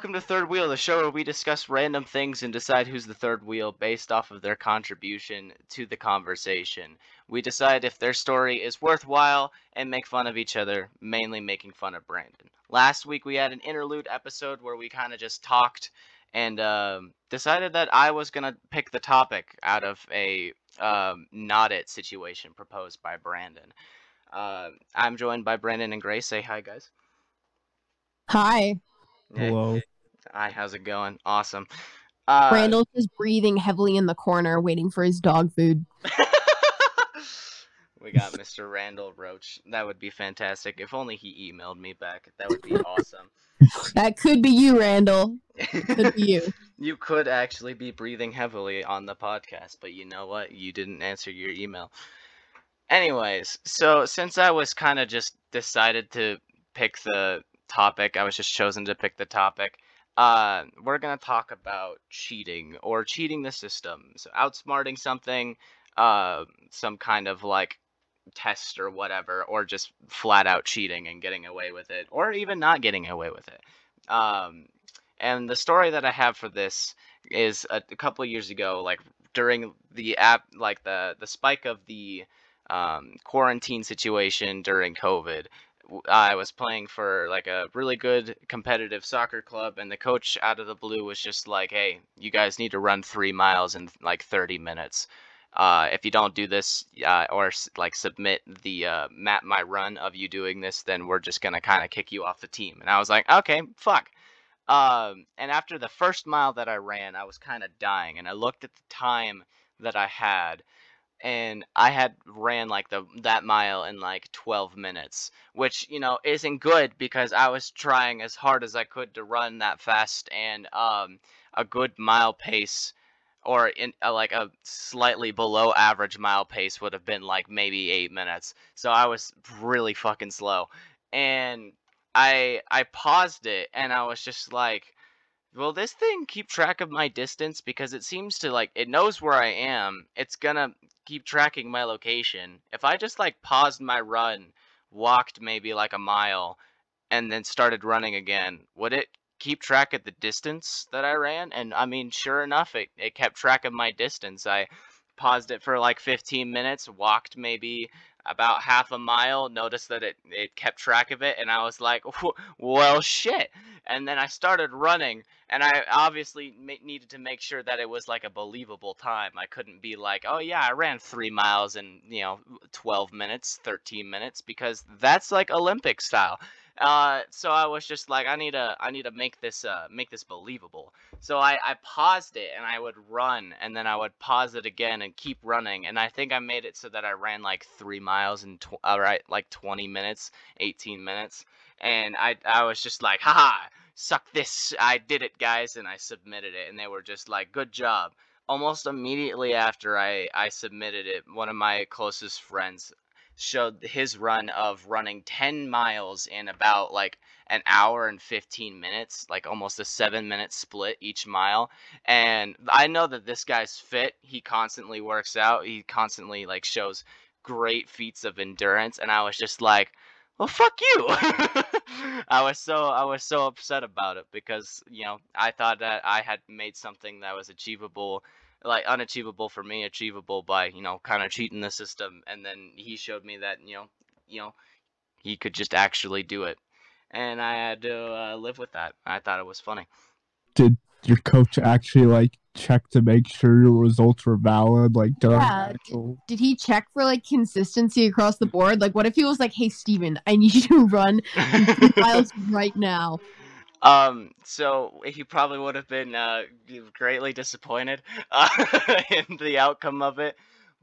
welcome to Third Wheel, the show where we discuss random things and decide who's the third wheel based off of their contribution to the conversation. We decide if their story is worthwhile and make fun of each other, mainly making fun of Brandon. Last week we had an interlude episode where we kind of just talked and um, decided that I was going to pick the topic out of a um, not it situation proposed by Brandon. Uh, I'm joined by Brandon and Grace. Say hi, guys. Hi. Hey. Hello. Hi, how's it going? Awesome. Uh, Randall's just breathing heavily in the corner, waiting for his dog food. we got Mr. Randall Roach. That would be fantastic. If only he emailed me back. That would be awesome. That could be you, Randall. Could be you. you could actually be breathing heavily on the podcast, but you know what? You didn't answer your email. Anyways, so since I was kind of just decided to pick the topic, I was just chosen to pick the topic. Uh, we're gonna talk about cheating or cheating the system, so outsmarting something, uh, some kind of like test or whatever, or just flat out cheating and getting away with it, or even not getting away with it. Um, and the story that I have for this is a, a couple years ago, like during the app, like the the spike of the um, quarantine situation during COVID. I was playing for like a really good competitive soccer club, and the coach out of the blue was just like, "Hey, you guys need to run three miles in like 30 minutes. Uh, if you don't do this, uh, or like submit the uh, map my run of you doing this, then we're just gonna kind of kick you off the team." And I was like, "Okay, fuck." Um, and after the first mile that I ran, I was kind of dying, and I looked at the time that I had, and I had ran like the that mile in like 12 minutes, which you know isn't good because I was trying as hard as I could to run that fast, and um, a good mile pace or in uh, like a slightly below average mile pace would have been like maybe eight minutes. So I was really fucking slow, and I I paused it, and I was just like, will this thing keep track of my distance because it seems to like it knows where I am. It's gonna keep tracking my location. If I just like paused my run, walked maybe like a mile, and then started running again, would it keep track of the distance that I ran? And I mean, sure enough, it, it kept track of my distance. I paused it for like 15 minutes, walked maybe about half a mile, noticed that it, it kept track of it, and I was like, well, shit. And then I started running, and I obviously ma- needed to make sure that it was like a believable time. I couldn't be like, oh yeah, I ran three miles in, you know, 12 minutes, 13 minutes, because that's like Olympic style. Uh, so I was just like, I need to, I need to make this, uh, make this believable. So I, I paused it and I would run and then I would pause it again and keep running. And I think I made it so that I ran like three miles in, tw- all right, like 20 minutes, 18 minutes. And I, I was just like, haha, suck this. I did it, guys. And I submitted it. And they were just like, good job. Almost immediately after I, I submitted it, one of my closest friends showed his run of running 10 miles in about like an hour and 15 minutes, like almost a seven minute split each mile. And I know that this guy's fit. He constantly works out. He constantly like shows great feats of endurance. And I was just like, well, fuck you. I was so I was so upset about it because you know I thought that I had made something that was achievable, like unachievable for me, achievable by you know kind of cheating the system, and then he showed me that you know you know he could just actually do it, and I had to uh, live with that. I thought it was funny. Did your coach actually like check to make sure your results were valid? Like during Yeah, actual... Did he check for like consistency across the board? Like, what if he was like, "Hey, Steven, I need you to run miles right now"? Um, so he probably would have been uh, greatly disappointed uh, in the outcome of it.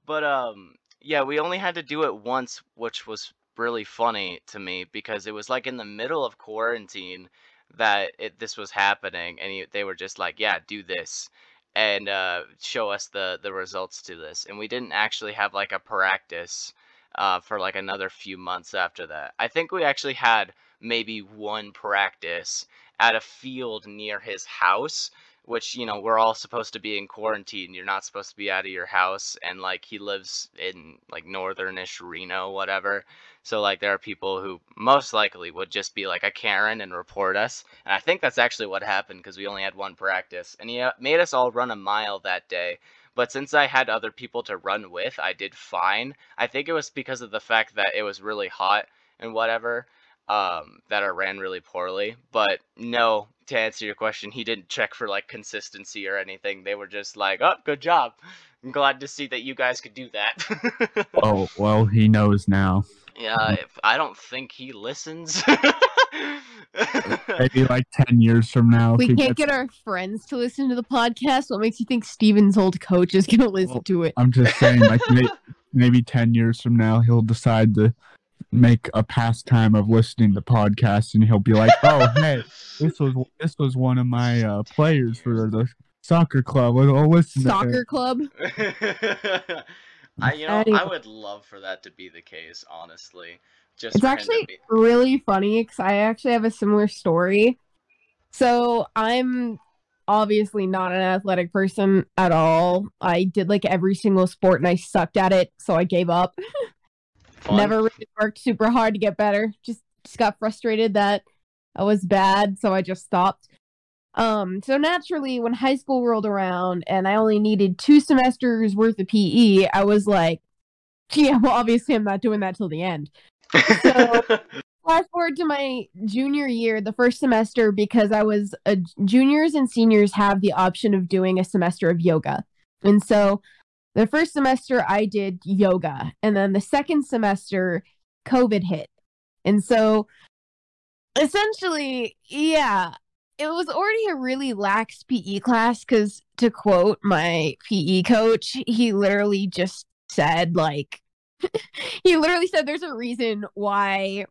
But um, yeah, we only had to do it once, which was really funny to me because it was like in the middle of quarantine that it, this was happening, and he, they were just like, "Yeah, do this." And uh, show us the the results to this, and we didn't actually have like a practice uh, for like another few months after that. I think we actually had maybe one practice at a field near his house which you know we're all supposed to be in quarantine. You're not supposed to be out of your house, and like he lives in like northernish Reno, whatever. So like there are people who most likely would just be like a Karen and report us, and I think that's actually what happened because we only had one practice, and he uh, made us all run a mile that day. But since I had other people to run with, I did fine. I think it was because of the fact that it was really hot and whatever um, that I ran really poorly. But no, to answer your question, he didn't check for like consistency or anything. They were just like, "Oh, good job. I'm glad to see that you guys could do that." Oh well, he knows now. yeah, if, I don't think he listens. Maybe like ten years from now, We can't gets- get our friends to listen to the podcast. What makes you think Steven's old coach is going to listen Well, to it? I'm just saying, like may- maybe ten years from now, he'll decide to make a pastime of listening to podcasts, and he'll be like, "Oh, hey, this was this was one of my uh, players for the soccer club. I'll I'll listen Soccer it." club? I you know I would love for that to be the case, honestly. Just It's for him to actually be- really funny because I actually have a similar story. So I'm obviously not an athletic person at all. I did like every single sport and I sucked at it, so I gave up. fun. Never really worked super hard to get better. Just just got frustrated that I was bad, so I just stopped. Um, so naturally, when high school rolled around and I only needed two semesters worth of PE, I was like, yeah, well, obviously I'm not doing that till the end. So- Fast forward to my junior year, the first semester, because I was a juniors and seniors have the option of doing a semester of yoga. And so the first semester I did yoga, and then the second semester, COVID hit. And so essentially, yeah, it was already a really lax PE class because, to quote my PE coach, he literally just said, like, he literally said, There's a reason why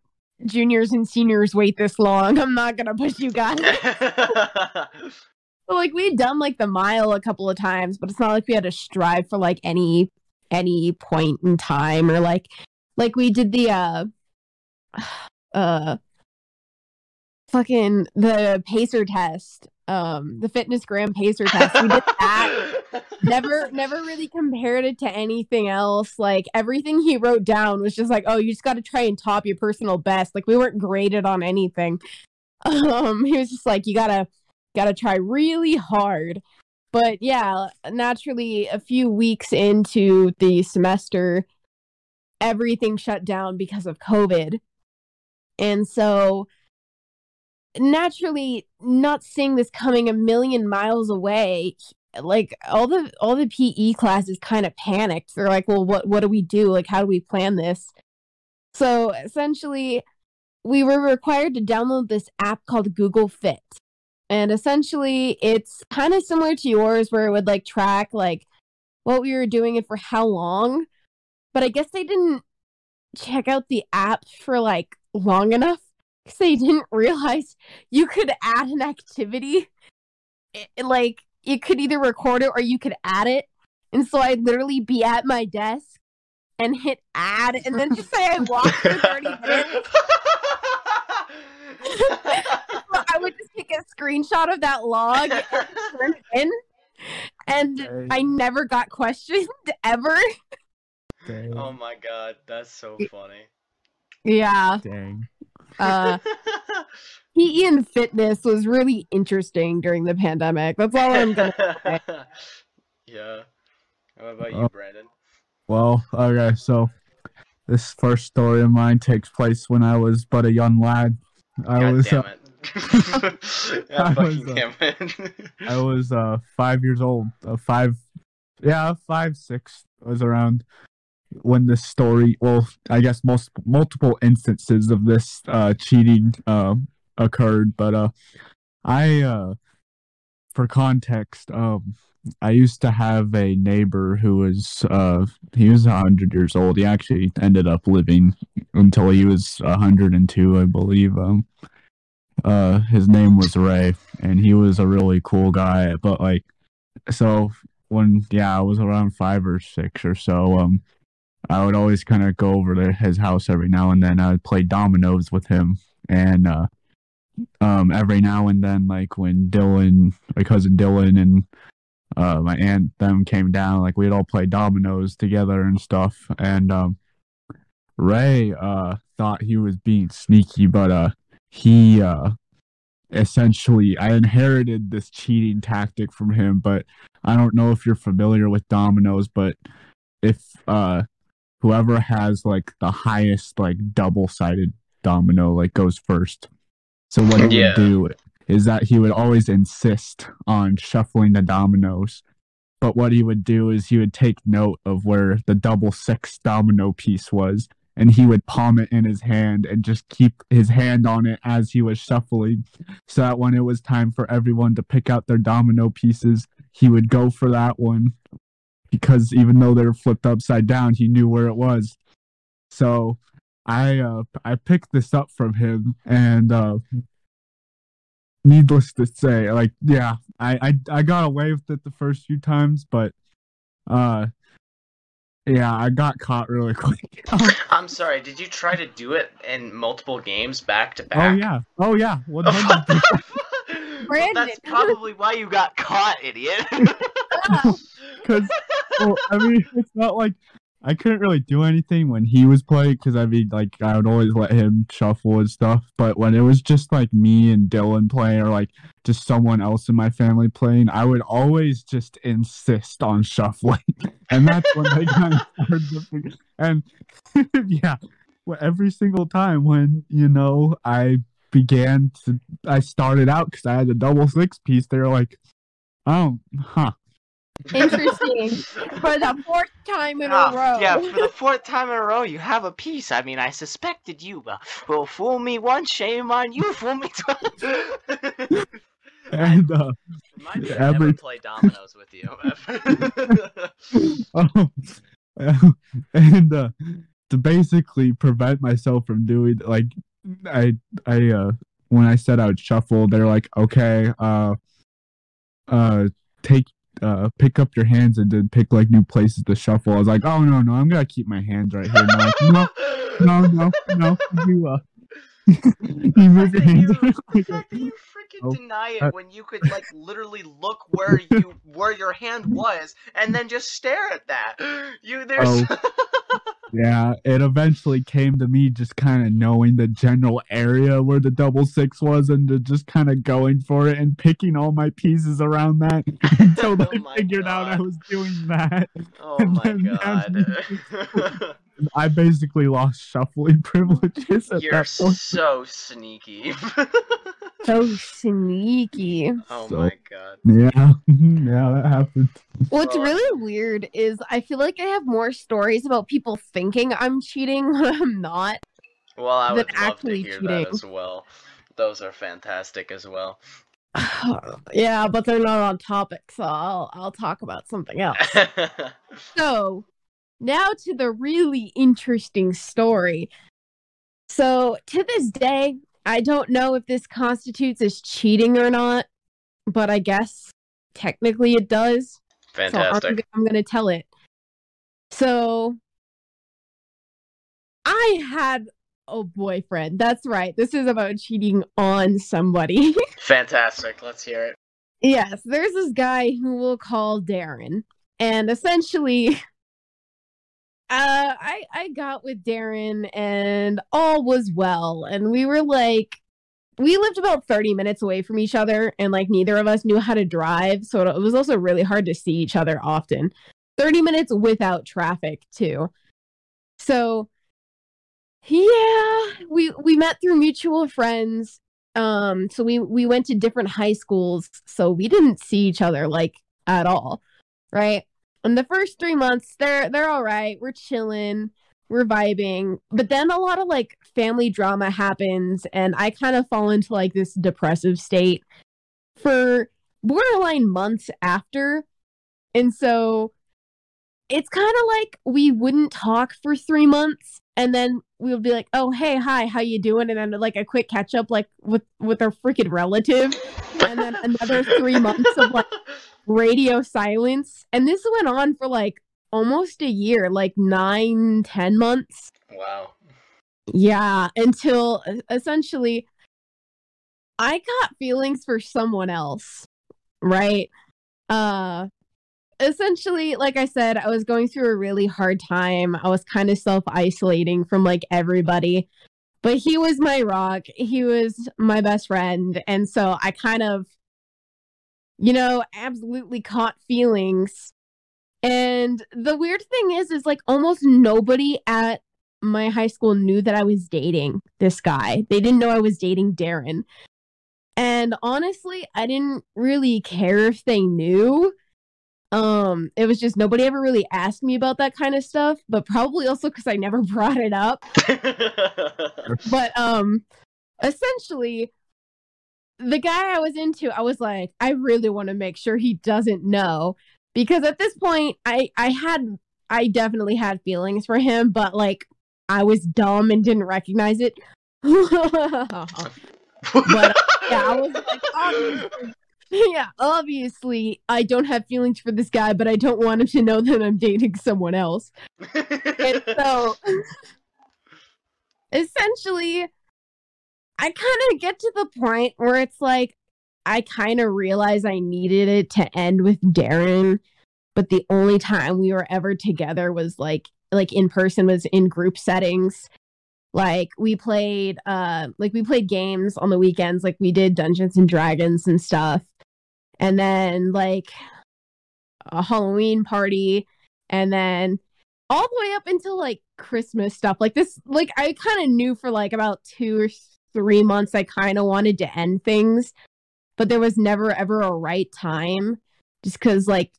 juniors and seniors wait this long. I'm not gonna push you guys. But like we had done like the mile a couple of times, but it's not like we had to strive for like any any point in time or like like we did the uh uh fucking the pacer test um the FitnessGram pacer test. We did that. Never never really compared it to anything else. Like everything he wrote down was just like oh you just got to try and top your personal best. Like we weren't graded on anything. Um he was just like you gotta gotta try really hard but yeah naturally a few weeks into the semester everything shut down because of covid and so naturally not seeing this coming a million miles away like all the all the PE classes kind of panicked. They're like, "Well, what what do we do? Like how do we plan this?" So, essentially, we were required to download this app called Google Fit. And essentially, it's kind of similar to yours where it would like track like what we were doing and for how long. But I guess they didn't check out the app for like long enough because they didn't realize you could add an activity i- like you could either record it or you could add it. And so I'd literally be at my desk and hit add and then just say I walked for 30 minutes. So I would just take a screenshot of that log and turn it in. And Dang. I never got questioned ever. Dang. oh my god, that's so funny. Yeah. Dang. Uh PE and fitness was really interesting during the pandemic. That's all I'm gonna yeah. How about you, Oh. Brandon? Well, okay, so this first story of mine takes place when I was but a young lad. I God was damn uh, it. I was, uh. I was uh five years old. Uh, five, yeah, five six was around when this story. Well, I guess most multiple instances of this uh cheating uh occurred, but uh, I uh, for context, um, I used to have a neighbor who was uh he was a hundred years old. He actually ended up living until he was a hundred and two, I believe. Um, uh, his name was Ray, and he was a really cool guy. But like, so when yeah, I was around five or six or so. Um, I would always kind of go over to his house every now and then. I would play dominoes with him, and uh, um every now and then like when Dylan my cousin Dylan and uh my aunt them came down like we'd all play dominoes together and stuff and um Ray uh thought he was being sneaky but uh he uh essentially I inherited this cheating tactic from him but I don't know if you're familiar with dominoes but if uh whoever has like the highest like double sided domino like goes first. So what he Yeah. would do is that he would always insist on shuffling the dominoes. But what he would do is he would take note of where the double six domino piece was and he would palm it in his hand and just keep his hand on it as he was shuffling so that when it was time for everyone to pick out their domino pieces, he would go for that one because even though they were flipped upside down, he knew where it was. So I uh I picked this up from him and uh needless to say, like yeah, I I, I got away with it the first few times, but uh yeah, I got caught really quick. oh I'm sorry. Did you try to do it in multiple games back to oh, back? Oh yeah. Oh yeah. What the well, Brandon. that's probably why you got caught, idiot. because well, I mean, it's not like I couldn't really do anything when he was playing because I mean, like I would always let him shuffle and stuff. But when it was just like me and Dylan playing, or like just someone else in my family playing, I would always just insist on shuffling, and that's when they kind of started. And yeah, well, every single time when you know I began to, I started out because I had a double six piece. They were like, "Oh, huh." Interesting. For the fourth time in Ah, a row. Yeah, for the fourth time in a row, you have a piece. I mean, I suspected you. But, well, fool me once, shame on you. Fool me twice. And uh, Remind me to Every- never play dominoes with you. oh, and uh, to basically prevent myself from doing like I I uh when I said I would shuffle, they're like, okay, uh, uh, take uh pick up your hands and then pick like new places to shuffle. I was like, oh no no, I'm gonna keep my hands right here. And like, no no no no, you uh, you move your hands. you, can you freaking Oh, deny it uh, when you could like literally look where you where your hand was and then just stare at that? You there's Yeah, it eventually came to me just kind of knowing the general area where the double six was and to just kind of going for it and picking all my pieces around that until Oh I my figured out I was doing that. Oh and my then god. I basically lost shuffling privileges at You're that point. so sneaky. So sneaky. oh So- my god. Yeah, yeah, that happened. What's Well, really weird is I feel like I have more stories about people thinking I'm cheating when I'm not. Well, I than would love to hear cheating. that as well. Those are fantastic as well. yeah, but they're not on topic, so I'll I'll talk about something else. So, now to the really interesting story. So, to this day, I don't know if this constitutes as cheating or not, but I guess technically it does. So I'm, fantastic. I'm going to tell it. So, I had a boyfriend. That's right. This is about cheating on somebody. Fantastic. Let's hear it. Yes, there's this guy who we'll call Darren. And essentially uh I I got with Darren and all was well. And we were like we lived about 30 minutes away from each other and like neither of us knew how to drive. So it was also really hard to see each other often. 30 minutes without traffic too. So yeah we we met through mutual friends. Um so we we went to different high schools. So we didn't see each other like at all right and the first three months they're they're all right. We're chilling. We're vibing. But then a lot of like family drama happens and i kind of fall into like this depressive state for borderline months after. And so it's kind of like we wouldn't talk for three months and then we would be like oh hey hi how you doing? And then like a quick catch up like with with our freaking relative. And then another three months of like radio silence and this went on for like almost a year like nine ten months Wow. yeah until essentially I got feelings for someone else, right? Uh essentially, like I said, I was going through a really hard time. I was kind of self-isolating from like everybody. But he was my rock. He was my best friend, and so I kind of you know, absolutely caught feelings. And the weird thing is is like almost nobody at my high school knew that I was dating this guy. They didn't know I was dating Darren. And honestly, I didn't really care if they knew. Um, it was just nobody ever really asked me about that kind of stuff, but probably also because I never brought it up. but um essentially the guy I was into, I was like, I really want to make sure he doesn't know. Because at this point, I I had I definitely had feelings for him, but like I was dumb and didn't recognize it. Uh-huh. but uh, yeah, I was like, obviously, yeah, obviously, I don't have feelings for this guy, but I don't want him to know that I'm dating someone else. And so, essentially, I kind of get to the point where it's like, I kind of realize I needed it to end with Darren, but the only time we were ever together was like, like in person was in group settings. Like we played uh like we played games on the weekends like we did dungeons and dragons and stuff. And then like a halloween party and then all the way up until like christmas stuff. Like this like i kind of knew for like about two or three months i kind of wanted to end things but there was never ever a right time just because like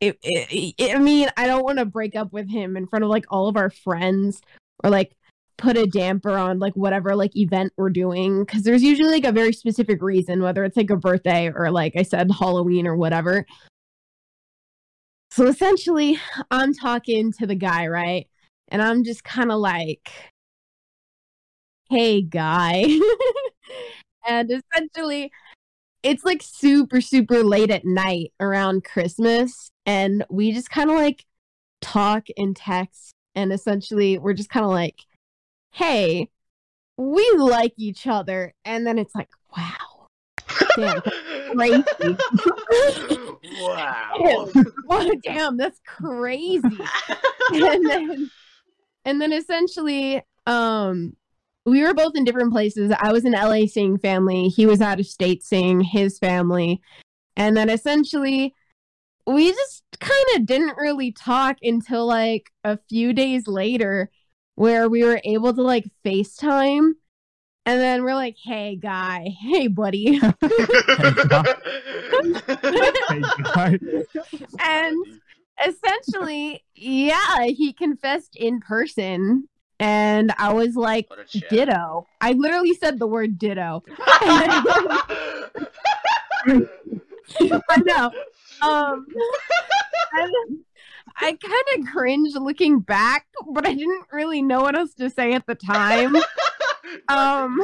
it, it, it, i mean i don't want to break up with him in front of like all of our friends or like put a damper on like whatever like event we're doing because there's usually like a very specific reason whether it's like a birthday or like i said halloween or whatever. So essentially i'm talking to the guy right? And i'm just kind of like hey guy and essentially it's like super super late at night around christmas and we just kind of like talk and text and essentially we're just kind of like hey, we like each other. And then it's like, wow. Damn, crazy. wow. well, damn, that's crazy. and then and then essentially, um, we were both in different places. I was in LA seeing family. He was out of state seeing his family. And then essentially we just kind of didn't really talk until like a few days later where we were able to like FaceTime. And then we're like, hey, guy, hey, buddy. and essentially, yeah, he confessed in person. And I was like, ditto. I literally said the word ditto. I know. Um, I kind of cringe looking back, but I didn't really know what else to say at the time. um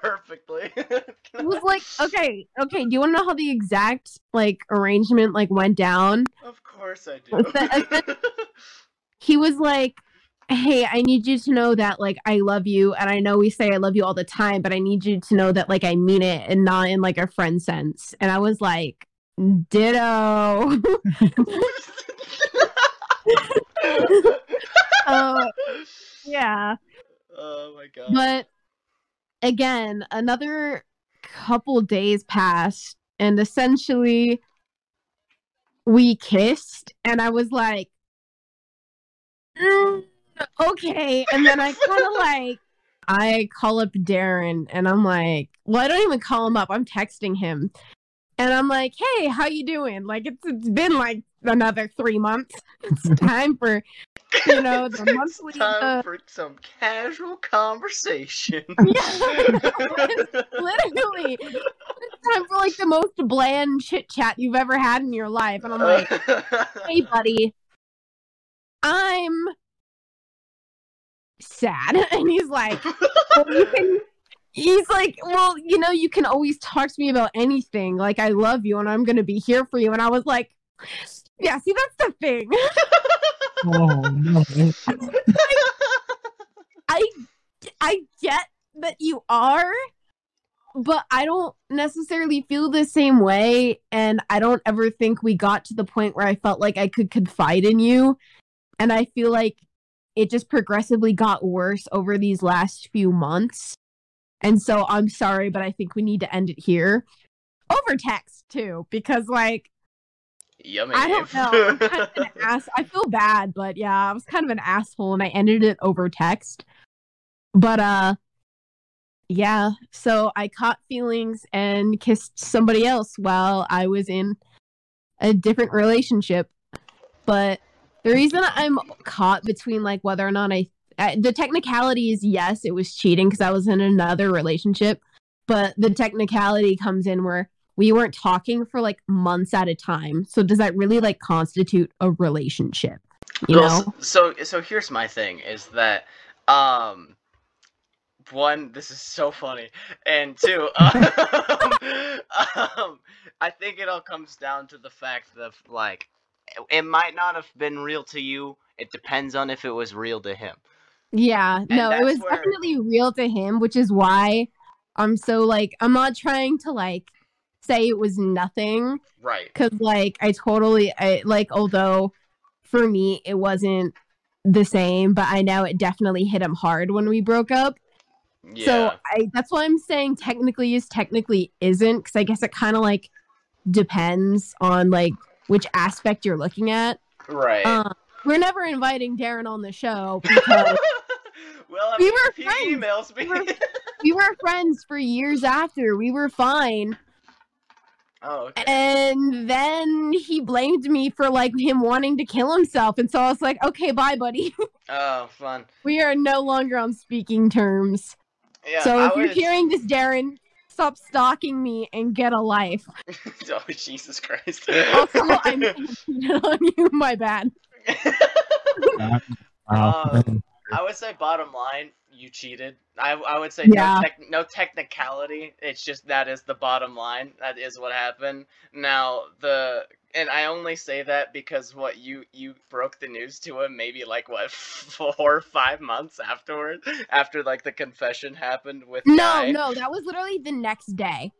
perfectly. it was like, okay, okay, do you want to know how the exact like arrangement like went down? Of course I do. he was like, "Hey, I need you to know that like I love you and I know we say I love you all the time, but I need you to know that like I mean it and not in like a friend sense." And I was like, "Ditto." uh, yeah. Oh my god. But again, another couple days passed, and essentially we kissed, and I was like, mm, okay. And then I kind of like, I call up Darren, and I'm like, well, I don't even call him up. I'm texting him. And I'm like, hey, how you doing? Like it's it's been like another three months. It's time for you know the monthly. Time uh, for some casual conversation. Yeah, literally, it's time for like the most bland chit chat you've ever had in your life, and I'm like, hey, buddy, I'm sad, and he's like, well, you can he's like, well, you know, you can always talk to me about anything. Like, I love you and I'm going to be here for you. And I was like, yeah, see, that's the thing. oh, no. I, I get that you are, but I don't necessarily feel the same way. And I don't ever think we got to the point where I felt like I could confide in you. And I feel like it just progressively got worse over these last few months. And so I'm sorry, but I think we need to end it here. Over text too, because like Yummy. I don't know. I'm kind of an ass. I feel bad, but yeah, I was kind of an asshole and I ended it over text. But uh yeah, so I caught feelings and kissed somebody else while I was in a different relationship. But the reason I'm caught between like whether or not I, I the technicality is yes, it was cheating because I was in another relationship, but the technicality comes in where we weren't talking for like months at a time. So does that really like constitute a relationship? You Well, know? so so here's my thing is that um one this is so funny and two um, um, i think it all comes down to the fact that like it might not have been real to you it depends on if it was real to him. Yeah, no, it was where- definitely real to him, which is why I'm so like I'm not trying to like say it was nothing right. cuz like I totally I like although for me it wasn't the same, but I know it definitely hit him hard when we broke up. yeah. So I that's why I'm saying technically is technically isn't cuz I guess it kind of like depends on like which aspect you're looking at. right Um, we're never inviting Darren on the show because well I we mean, were friends. We were- we were friends for years after. We were fine. oh okay And then he blamed me for like him wanting to kill himself. And so I was like, okay, bye, buddy. oh fun we are no longer on speaking terms. yeah so I if you're hearing this, Darren, stop stalking me and get a life. oh jesus christ Also, I may have cheated on you. My bad. Um, I would say bottom line, you cheated. I, I would say Yeah. no, tech, no technicality. It's just that is the bottom line. That is what happened. Now the and I only say that because what you you broke the news to him maybe like what four or five months afterward after like the confession happened with No, Guy. no, that was literally the next day.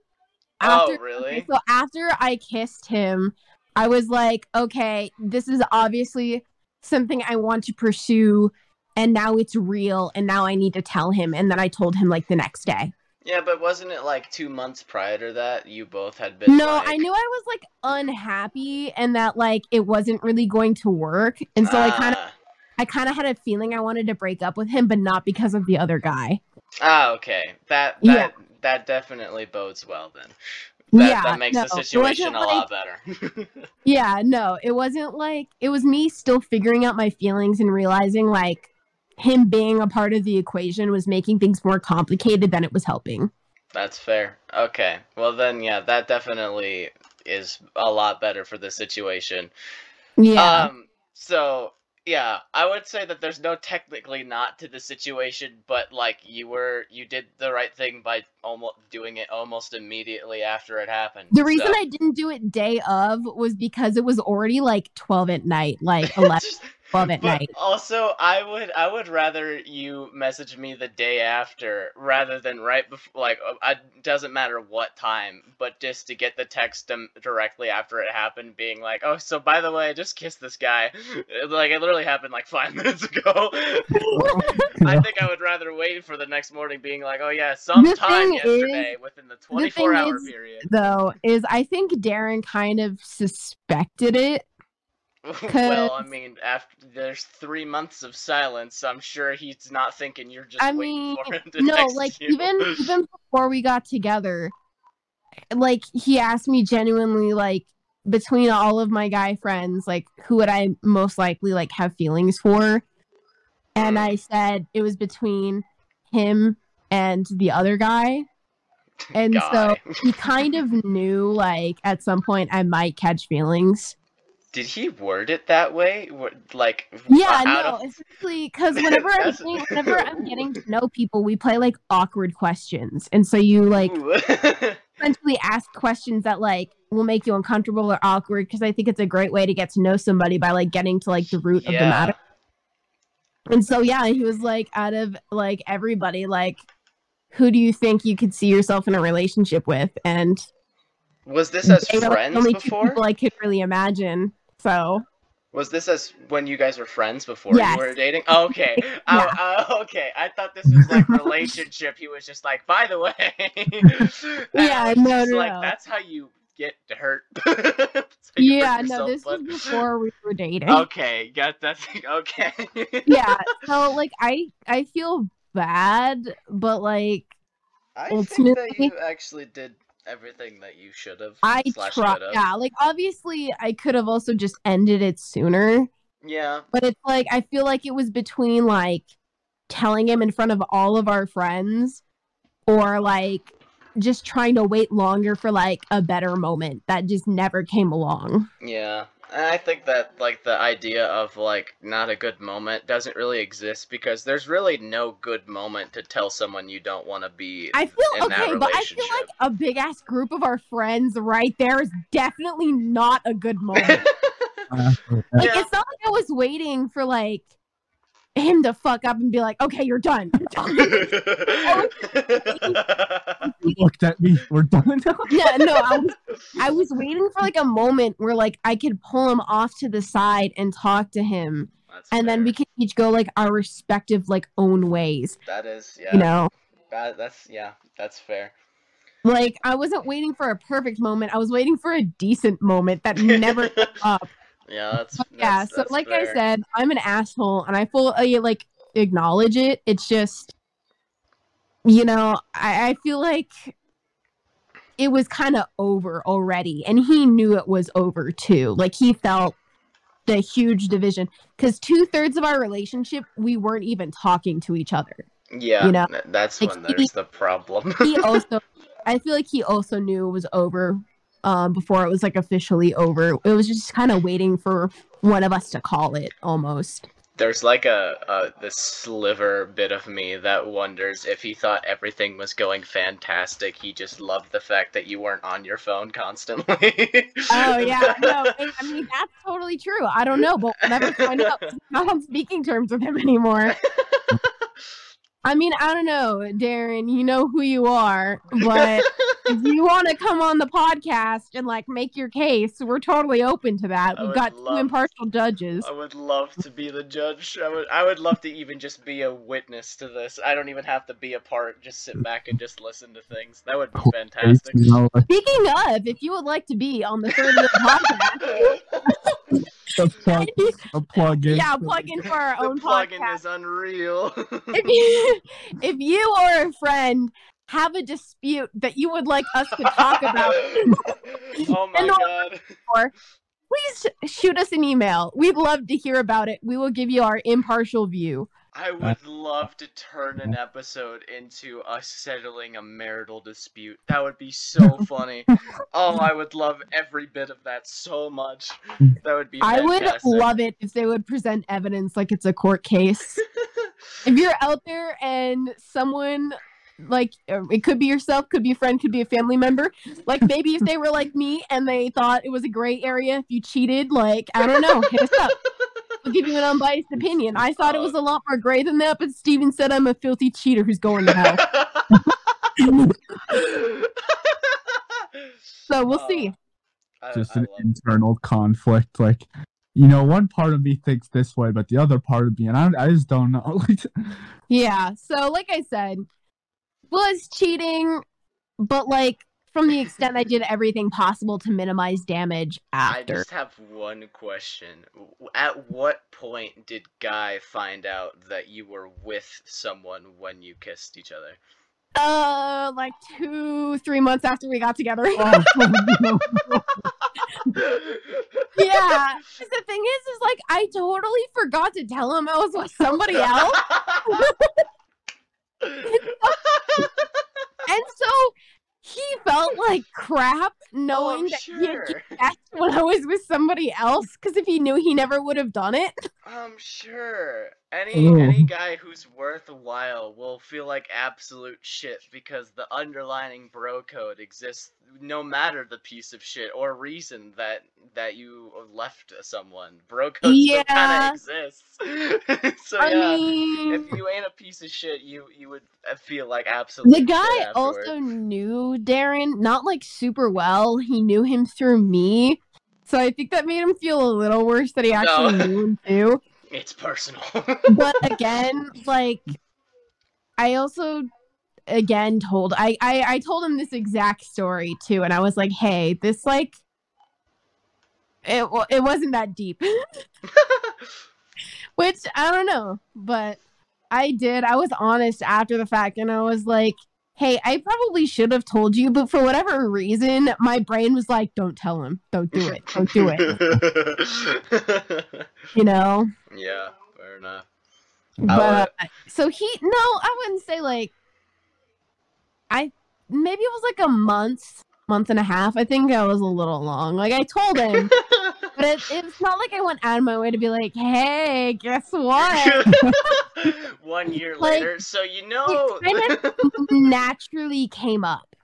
Oh okay, really? so after I kissed him, I was like, okay, this is obviously something I want to pursue. And now it's real. And now I need to tell him. And then I told him like the next day. Yeah, but wasn't it like two months prior to that you both had been? No, like- I knew I was like unhappy and that like it wasn't really going to work. And so I kind of Ah. I kind of had a feeling I wanted to break up with him, but not because of the other guy. Ah, okay. That that Yeah. that definitely bodes well then. That, yeah, that makes no, the situation a like- lot better. Yeah, no, it wasn't like it was me still figuring out my feelings and realizing like him being a part of the equation was making things more complicated than it was helping. That's fair. Okay. Well then, yeah, that definitely is a lot better for the situation. Yeah. Um. So yeah, I would say that there's no technically not to the situation, but like you were, you did the right thing by almost doing it almost immediately after it happened. the reason so- I didn't do it day of was because it was already like 12 at night, like 11, 12 at But night. also, I would I would rather you message me the day after rather than right before. Like, uh, it doesn't matter what time, but just to get the text directly after it happened, being like, "Oh, so by the way, I just kissed this guy." Like, it literally happened like five minutes ago. I think I would rather wait for the next morning, being like, "Oh yeah, sometime yesterday within the 24 hour is- period." Though, is I think Darren kind of suspected it. well, I mean, after there's three months of silence, I'm sure he's not thinking you're just I waiting mean, for him to no, like you. even even before we got together, like he asked me genuinely, like between all of my guy friends, like who would I most likely like have feelings for, and Mm. I said it was between him and the other guy, and so he kind of knew like at some point I might catch feelings. Did he word it that way? Like, Yeah, no, of- essentially, because whenever I'm getting, whenever I'm getting to know people, we play like awkward questions, and so you like essentially ask questions that like will make you uncomfortable or awkward because I think it's a great way to get to know somebody by like getting to like the root of the matter. And so yeah, he was like out of like everybody, like who do you think you could see yourself in a relationship with? And Was this as they were like the friends only before? people I could really imagine. So Was this as when you guys were friends before Yes. you were dating? Oh, okay. I, uh, okay. I thought this was like relationship. He was just like, by the way. Yeah, no, no, like no. that's how you get hurt. You yeah, no, this was before we were dating. Okay, got that. Okay. yeah, so like I I feel bad, but like I think that you actually did everything that you should have. I slash Yeah, like obviously I could have also just ended it sooner, Yeah. but it's like I feel like it was between like telling him in front of all of our friends or like just trying to wait longer for like a better moment that just never came along. Yeah. And I think that like the idea of like not a good moment doesn't really exist because there's really no good moment to tell someone you don't want to be I feel in that okay, but I feel like a big ass group of our friends right there is definitely not a good moment. Like Yeah. it's not like I was waiting for like him to fuck up and be like, "Okay, you're done." You're done. he looked at me. We're done yeah, no, I was I was waiting for like a moment where like I could pull him off to the side and talk to him, That's and then we could each go like our respective like own ways. That is yeah. You know, That, that's yeah. That's fair. like I wasn't waiting for a perfect moment. I was waiting for a decent moment that never up. Yeah, that's, But yeah, so that's like I said, I'm an asshole, and I fully uh, like acknowledge it. It's just, you know, I, I feel like it was kind of over already, and he knew it was over too. Like he felt the huge division because two thirds of our relationship, we weren't even talking to each other. Yeah, you know, that's like, when he- there's the problem. He also, I feel like he also knew it was over. Um, before it was like officially over, it was just kind of waiting for one of us to call it almost. there's like a, a this sliver bit of me that wonders if he thought everything was going fantastic. He just loved the fact that you weren't on your phone constantly. Oh yeah, no, I I mean that's totally true. I don't know, but we'll never find out. I'm not on speaking terms with him anymore. I mean, I don't know, Darren. You know who you are, but if you want to come on the podcast and like make your case, we're totally open to that. I We've would got two impartial judges. I would love to be the judge. I would I would love to even just be a witness to this. I don't even have to be a part. Just sit back and just listen to things. That would be fantastic. You know, like, Speaking of, if you would like to be on the third podcast, a plug, a plug in. yeah, plug in for our the own plugin podcast. is unreal. if you if you or a friend have a dispute that you would like us to talk about, oh my And- god. please shoot us an email. We'd love to hear about it. We will give you our impartial view. I would love to turn an episode into us settling a marital dispute. That would be so funny. oh, I would love every bit of that so much. That would be I would love it if they would present evidence like it's a court case. if you're out there and someone like uh, it could be yourself, could be a friend, could be a family member. Like maybe if they were like me and they thought it was a gray area if you cheated, like I don't know, hit us up. We'll give you an unbiased opinion. I thought it was a lot more gray than that, but Steven said I'm a filthy cheater who's going to hell. So we'll see. Uh, I- just I an love- internal conflict. Like, you know, one part of me thinks this way, but the other part of me, and I, I just don't know. Yeah. So, like I said, was cheating, but like from the extent I did everything possible to minimize damage after. I just have one question. At what point did Guy find out that you were with someone when you kissed each other? Uh, like two, three months after we got together. oh, no. yeah. 'Cause the thing is, is like I totally forgot to tell him I was with somebody else, and so he felt like crap oh, knowing oh, that he had sure. guessed when I was with somebody else. Because if he knew, he never would have done it. I'm sure. Any Ooh. any guy who's worthwhile will feel like absolute shit because the underlining bro code exists no matter the piece of shit or reason that that you left someone. Bro code still kind Yeah. of exists. so I yeah, mean, if you ain't a piece of shit, you you would uh, feel like absolute. the guy also knew Darren, not like super well. He knew him through me. So I think that made him feel a little worse that he actually No. knew him too. It's personal. But again, like I also again told I, I I told him this exact story too, and I was like, hey, this like it it wasn't that deep. Which I don't know, but I did. I was honest after the fact, and I was like, "Hey, I probably should have told you, but for whatever reason, my brain was like, don't tell him, don't do it, don't do it." You know. yeah, fair enough. But uh, so he, no, I wouldn't say like. I maybe it was like a month, month and a half. I think I was a little long. Like I told him, but it, it's not like I went out of my way to be like, "Hey, guess what?" One year Like, later, so you know. It kind of naturally came up.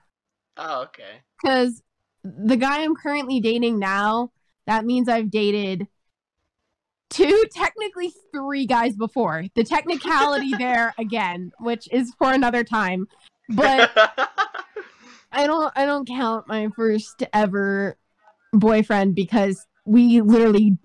oh, okay. because the guy I'm currently dating now, that means I've dated two, technically three guys before. The technicality there again, which is for another time. But I don't I don't count my first ever boyfriend because we literally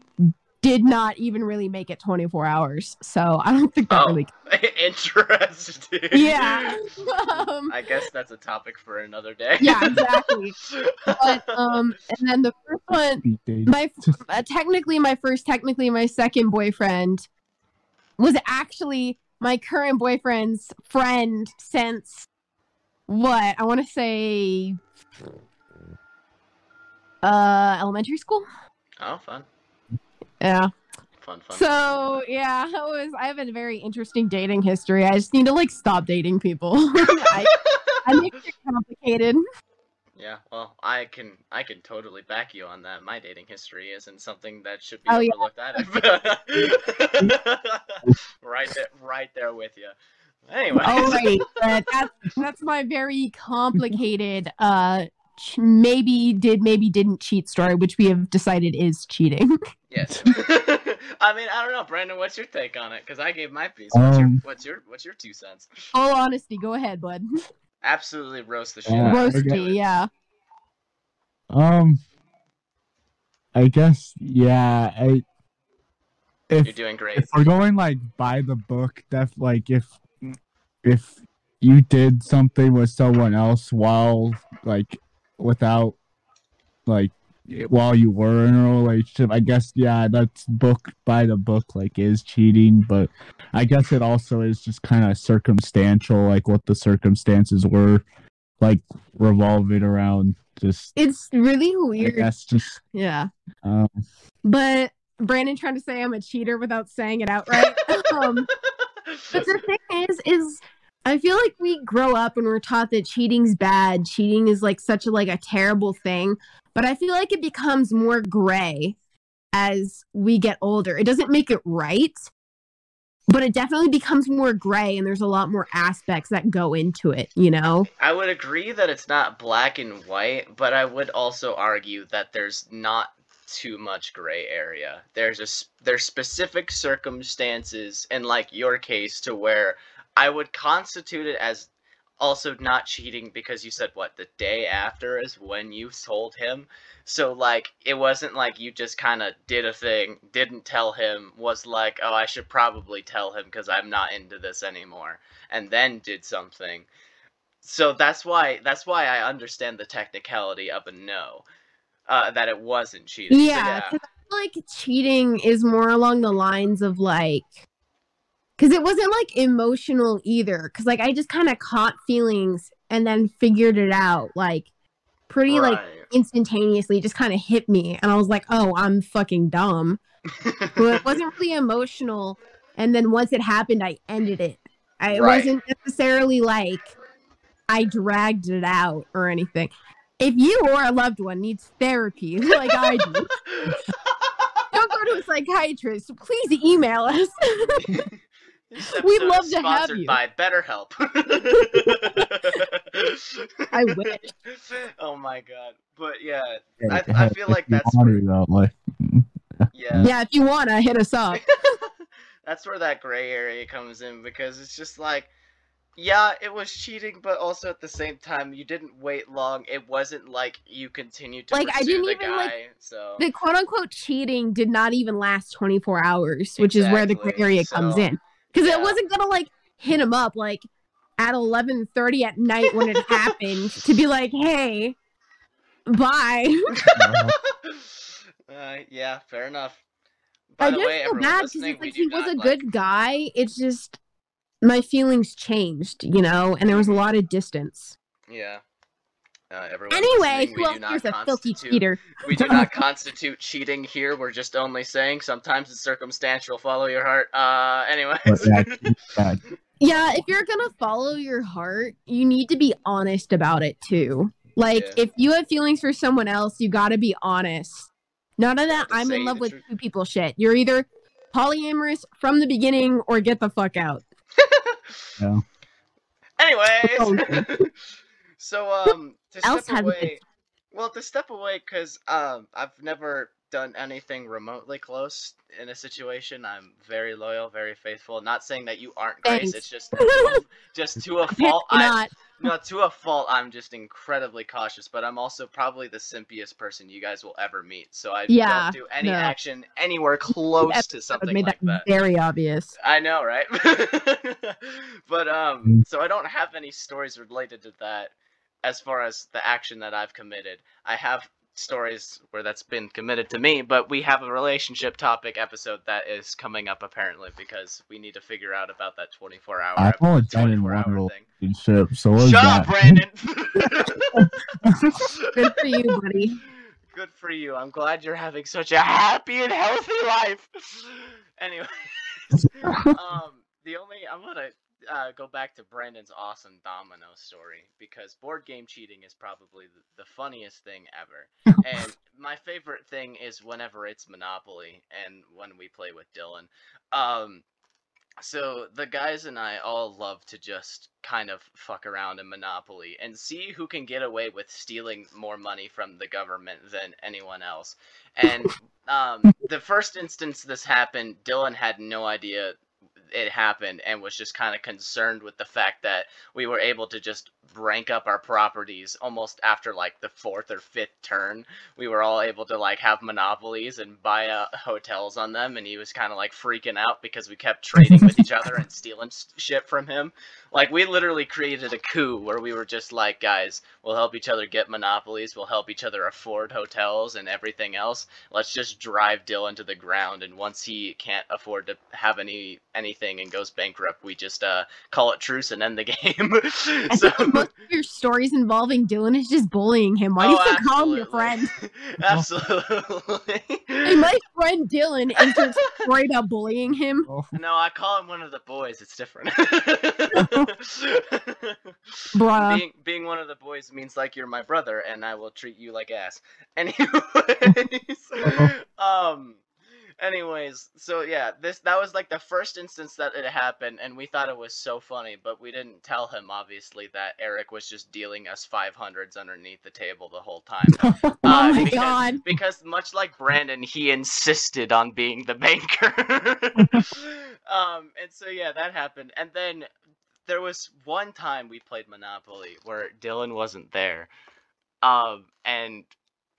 did not even really make it 24 hours. So I don't think that Oh. really Interesting. Yeah. um, I guess that's a topic for another day. yeah, exactly. But um and then the first one my uh, technically my first technically my second boyfriend was actually my current boyfriend's friend since what i want to say uh elementary school oh, fun, yeah fun, fun. so yeah i was i have a very interesting dating history i just need to like stop dating people I, I make it complicated Yeah, well, I can I can totally back you on that. My dating history isn't something that should be Oh, yeah. overlooked either. right there, right there with you. Anyway. All right, but that's that's my very complicated uh ch- maybe did maybe didn't cheat story, which we have decided is cheating. Yes. I mean, I don't know, Brandon. What's your take on it? Because I gave my piece. What's your Um, what's your what's your two cents? All honesty, go ahead, bud. Absolutely roast the shit. Yeah, out of Roast me, yeah. Um, I guess yeah. I if You're doing great. if we're going like by the book, def like if if you did something with someone else while like without like while you were in a relationship, I guess yeah, that's book by the book like is cheating, but I guess it also is just kind of circumstantial, like what the circumstances were, like revolving around just It's really weird. guess just Yeah. um But Brandon trying to say I'm a cheater without saying it outright. um, but the thing is, is I feel like we grow up and we're taught that cheating's bad. Cheating is like such a like a terrible thing. But I feel like it becomes more gray as we get older. It doesn't make it right, but it definitely becomes more gray and there's a lot more aspects that go into it, you know? I would agree that it's not black and white, but I would also argue that there's not too much gray area. There's a there's specific circumstances in like your case to where I would constitute it as also not cheating because you said what the day after is when you told him. So like it wasn't like you just kind of did a thing, didn't tell him, was like, "Oh, I should probably tell him cuz I'm not into this anymore." And then did something so that's why that's why I understand the technicality of a no, uh, that it wasn't cheating. Yeah, Yeah, like cheating is more along the lines of like, because it wasn't like emotional either. Because like I just kind of caught feelings and then figured it out like pretty like instantaneously. Just kind of hit me, and I was like, oh, I'm fucking dumb. But it wasn't really emotional. And then once it happened, I ended it. I, it Right. wasn't necessarily like I dragged it out or anything. If you or a loved one needs therapy, like I do, don't go to a psychiatrist. Please email us. We'd love is to have sponsored you. by BetterHelp. I wish. Oh my god. But yeah, Hey, I- hey, I feel like that's want where- though, like, yeah. Yeah, if you wanna hit us up. That's where that gray area comes in because it's just like, yeah, it was cheating, but also at the same time, you didn't wait long. It wasn't like you continued to Like, I pursue didn't the even, guy. like, so The quote unquote cheating did not even last 24 hours, which is where the gray Exactly, area comes in. Because yeah. it wasn't gonna like hit him up like at 11:30 at night when it happened to be like, "Hey, bye." uh, yeah, fair enough. By I the just way, everyone bad because listening, like he was a like- good guy. It's just my feelings changed, you know, and there was a lot of distance. Yeah. Uh, Anyway, listening, we who do else not a filthy constitute- cheater? We do not constitute cheating here. We're just only saying sometimes it's circumstantial. Follow your heart. Uh, anyways. yeah, yeah, Yeah, if you're gonna follow your heart, you need to be honest about it too. Like, Yeah. if you have feelings for someone else, you gotta be honest. None of that I'm in love with truth. two people shit. You're either polyamorous from the beginning or get the fuck out. Yeah. Anyways, so um, to else step has a good away, well, to step away, cause um, I've never done anything remotely close in a situation. I'm very loyal, very faithful. Not saying that you aren't, Grace. Thanks. It's just just to a fault. I, Not. No, to a fault. I'm just incredibly cautious, but I'm also probably the simpiest person you guys will ever meet. So I Yeah, don't do any no. action anywhere close to I've something made like that that. very obvious. I know, right? but um, Mm. so I don't have any stories related to that as far as the action that I've committed. I have stories where that's been committed to me, but we have a relationship topic episode that is coming up apparently because we need to figure out about that 24 hour I've only been in 24 one relationship, so what is Shut up, that? Brandon. Good for you, buddy. Good for you. I'm glad you're having such a happy and healthy life. Anyway, um, the only I'm gonna uh, go back to Brandon's awesome domino story because board game cheating is probably the, the funniest thing ever. and my favorite thing is whenever it's Monopoly and when we play with Dylan. Um, so the guys and I all love to just kind of fuck around in Monopoly and see who can get away with stealing more money from the government than anyone else. And um, the first instance this happened, Dylan had no idea it happened and was just kind of concerned with the fact that we were able to just rank up our properties almost after like the fourth or fifth turn. We were all able to like have monopolies and buy uh, hotels on them and he was kind of like freaking out because we kept trading with each other and stealing shit from him. Like we literally created a coup where we were just like guys we'll help each other get monopolies we'll help each other afford hotels and everything else. Let's just drive dylan to the ground and once he can't afford to have any anything and goes bankrupt we just uh call it truce and end the game. So most of your stories involving Dylan is just bullying him. Why do you Oh, still call him your friend? absolutely Hey, my friend Dylan enters story about bullying him. Oh, No, I call him one of the boys. It's different. Bruh. being being one of the boys means like you're my brother, and I will treat you like ass. Anyways, um, anyways, so yeah, this that was like the first instance that it happened, and we thought it was so funny, but we didn't tell him obviously that Eric was just dealing us five hundreds underneath the table the whole time. oh Uh, my because, god. Because much like Brandon, he insisted on being the banker. um, and so yeah, that happened. And then there was one time we played Monopoly where Dylan wasn't there. Um, and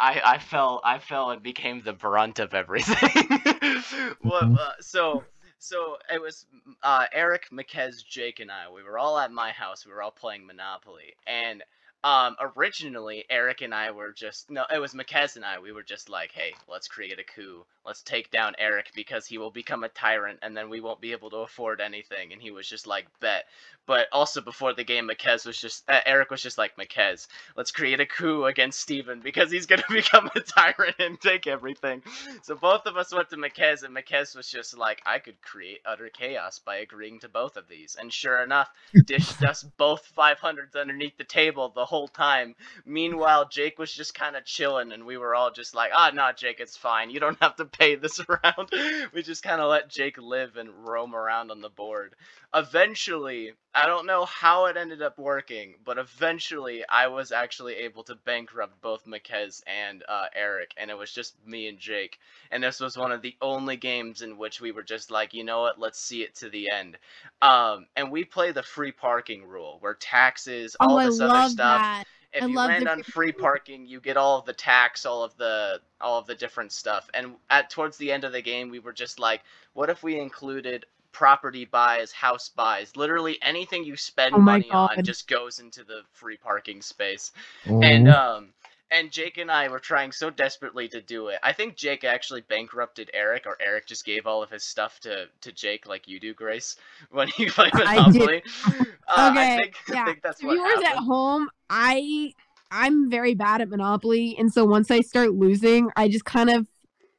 I I fell I fell and became the brunt of everything. Mhm. uh, so so it was uh, Eric, McKez, Jake, and I. We were all at my house. We were all playing Monopoly, and um, originally Eric and I were just no, it was McKez and I. We were just like, hey, let's create a coup. Let's take down Eric because he will become a tyrant, and then we won't be able to afford anything. And he was just like, bet. But also before the game, McKez was just uh, Eric was just like, McKez, let's create a coup against Steven because he's gonna become a tyrant and take everything. So both of us went to McKez, and McKez was just like, I could create utter chaos by agreeing to both of these. And sure enough, dished us both 500s underneath the table the whole time. Meanwhile, Jake was just kind of chilling, and we were all just like, ah, no, Jake, it's fine. You don't have to pay this round. we just kind of let Jake live and roam around on the board. Eventually, I don't know how it ended up working, but eventually I was actually able to bankrupt both Makez and uh, Eric, and it was just me and Jake. And this was one of the only games in which we were just like, you know what, let's see it to the end. Um, and we play the free parking rule, where taxes, all oh, I this other love stuff. that. If I you love land on free free parking, you get all of the tax, all of the all of the different stuff. And at towards the end of the game, we were just like, what if we included property buys, house buys, literally anything you spend Oh my money on just goes into the free parking space. Oh, And um and Jake and I were trying so desperately to do it. I think Jake actually bankrupted Eric, or Eric just gave all of his stuff to, to Jake, like you do, Grace, when you play I did. Monopoly. Uh, I Okay, think, I yeah. think that's what viewers at home, I I'm very bad at Monopoly, and so once I start losing, I just kind of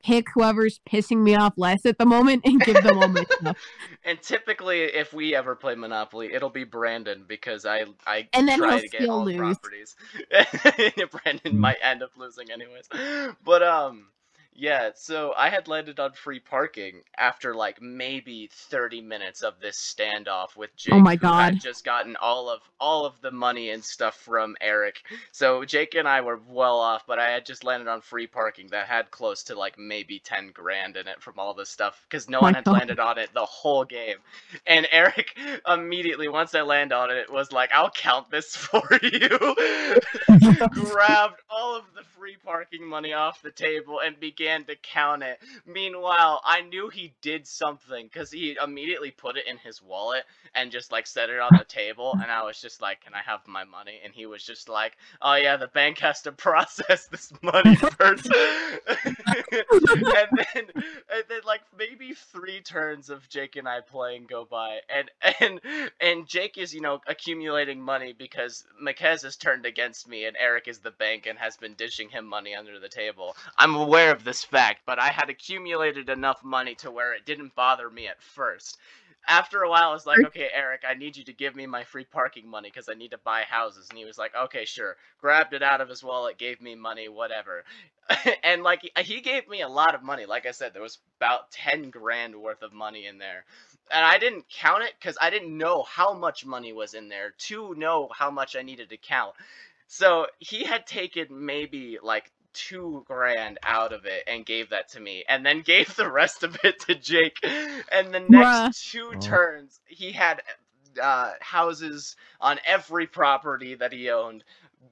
pick whoever's pissing me off less at the moment and give them all my stuff. And typically, if we ever play Monopoly, it'll be Brandon because I I And then try to get all lose. properties. Brandon might end up losing anyways. But um, yeah. So I had landed on free parking after like maybe thirty minutes of this standoff with oh Jake. Oh my who had just gotten all of all of the money and stuff from Eric. So Jake and I were well off, but I had just landed on free parking that had close to like maybe ten grand in it from all this stuff because no My one had God. landed on it the whole game. And Eric immediately, once I land on it, was like, "I'll count this for you." Grabbed all of the free parking money off the table and began to count it. Meanwhile, I knew he did something because he immediately put it in his wallet and just like set it on the table. And I was just like, "Can I have my money?" And he was just like, "Oh yeah, the bank has to process this money first. and then, and then like maybe three turns of Jake and I playing go by, and and and Jake is you know accumulating money because Makez has turned against me, and Eric is the bank and has been dishing him money under the table. I'm aware of this fact, but I had accumulated enough money to where it didn't bother me at first. After a while, I was like, okay, Eric, I need you to give me my free parking money because I need to buy houses. And he was like, okay, sure. Grabbed it out of his wallet, gave me money, whatever. and like, he- he gave me a lot of money. Like I said, there was about 10 grand worth of money in there. And I didn't count it because I didn't know how much money was in there to know how much I needed to count. So he had taken maybe like two grand out of it and gave that to me, and then gave the rest of it to Jake. And the next Bruh. two Oh. turns, he had uh, houses on every property that he owned,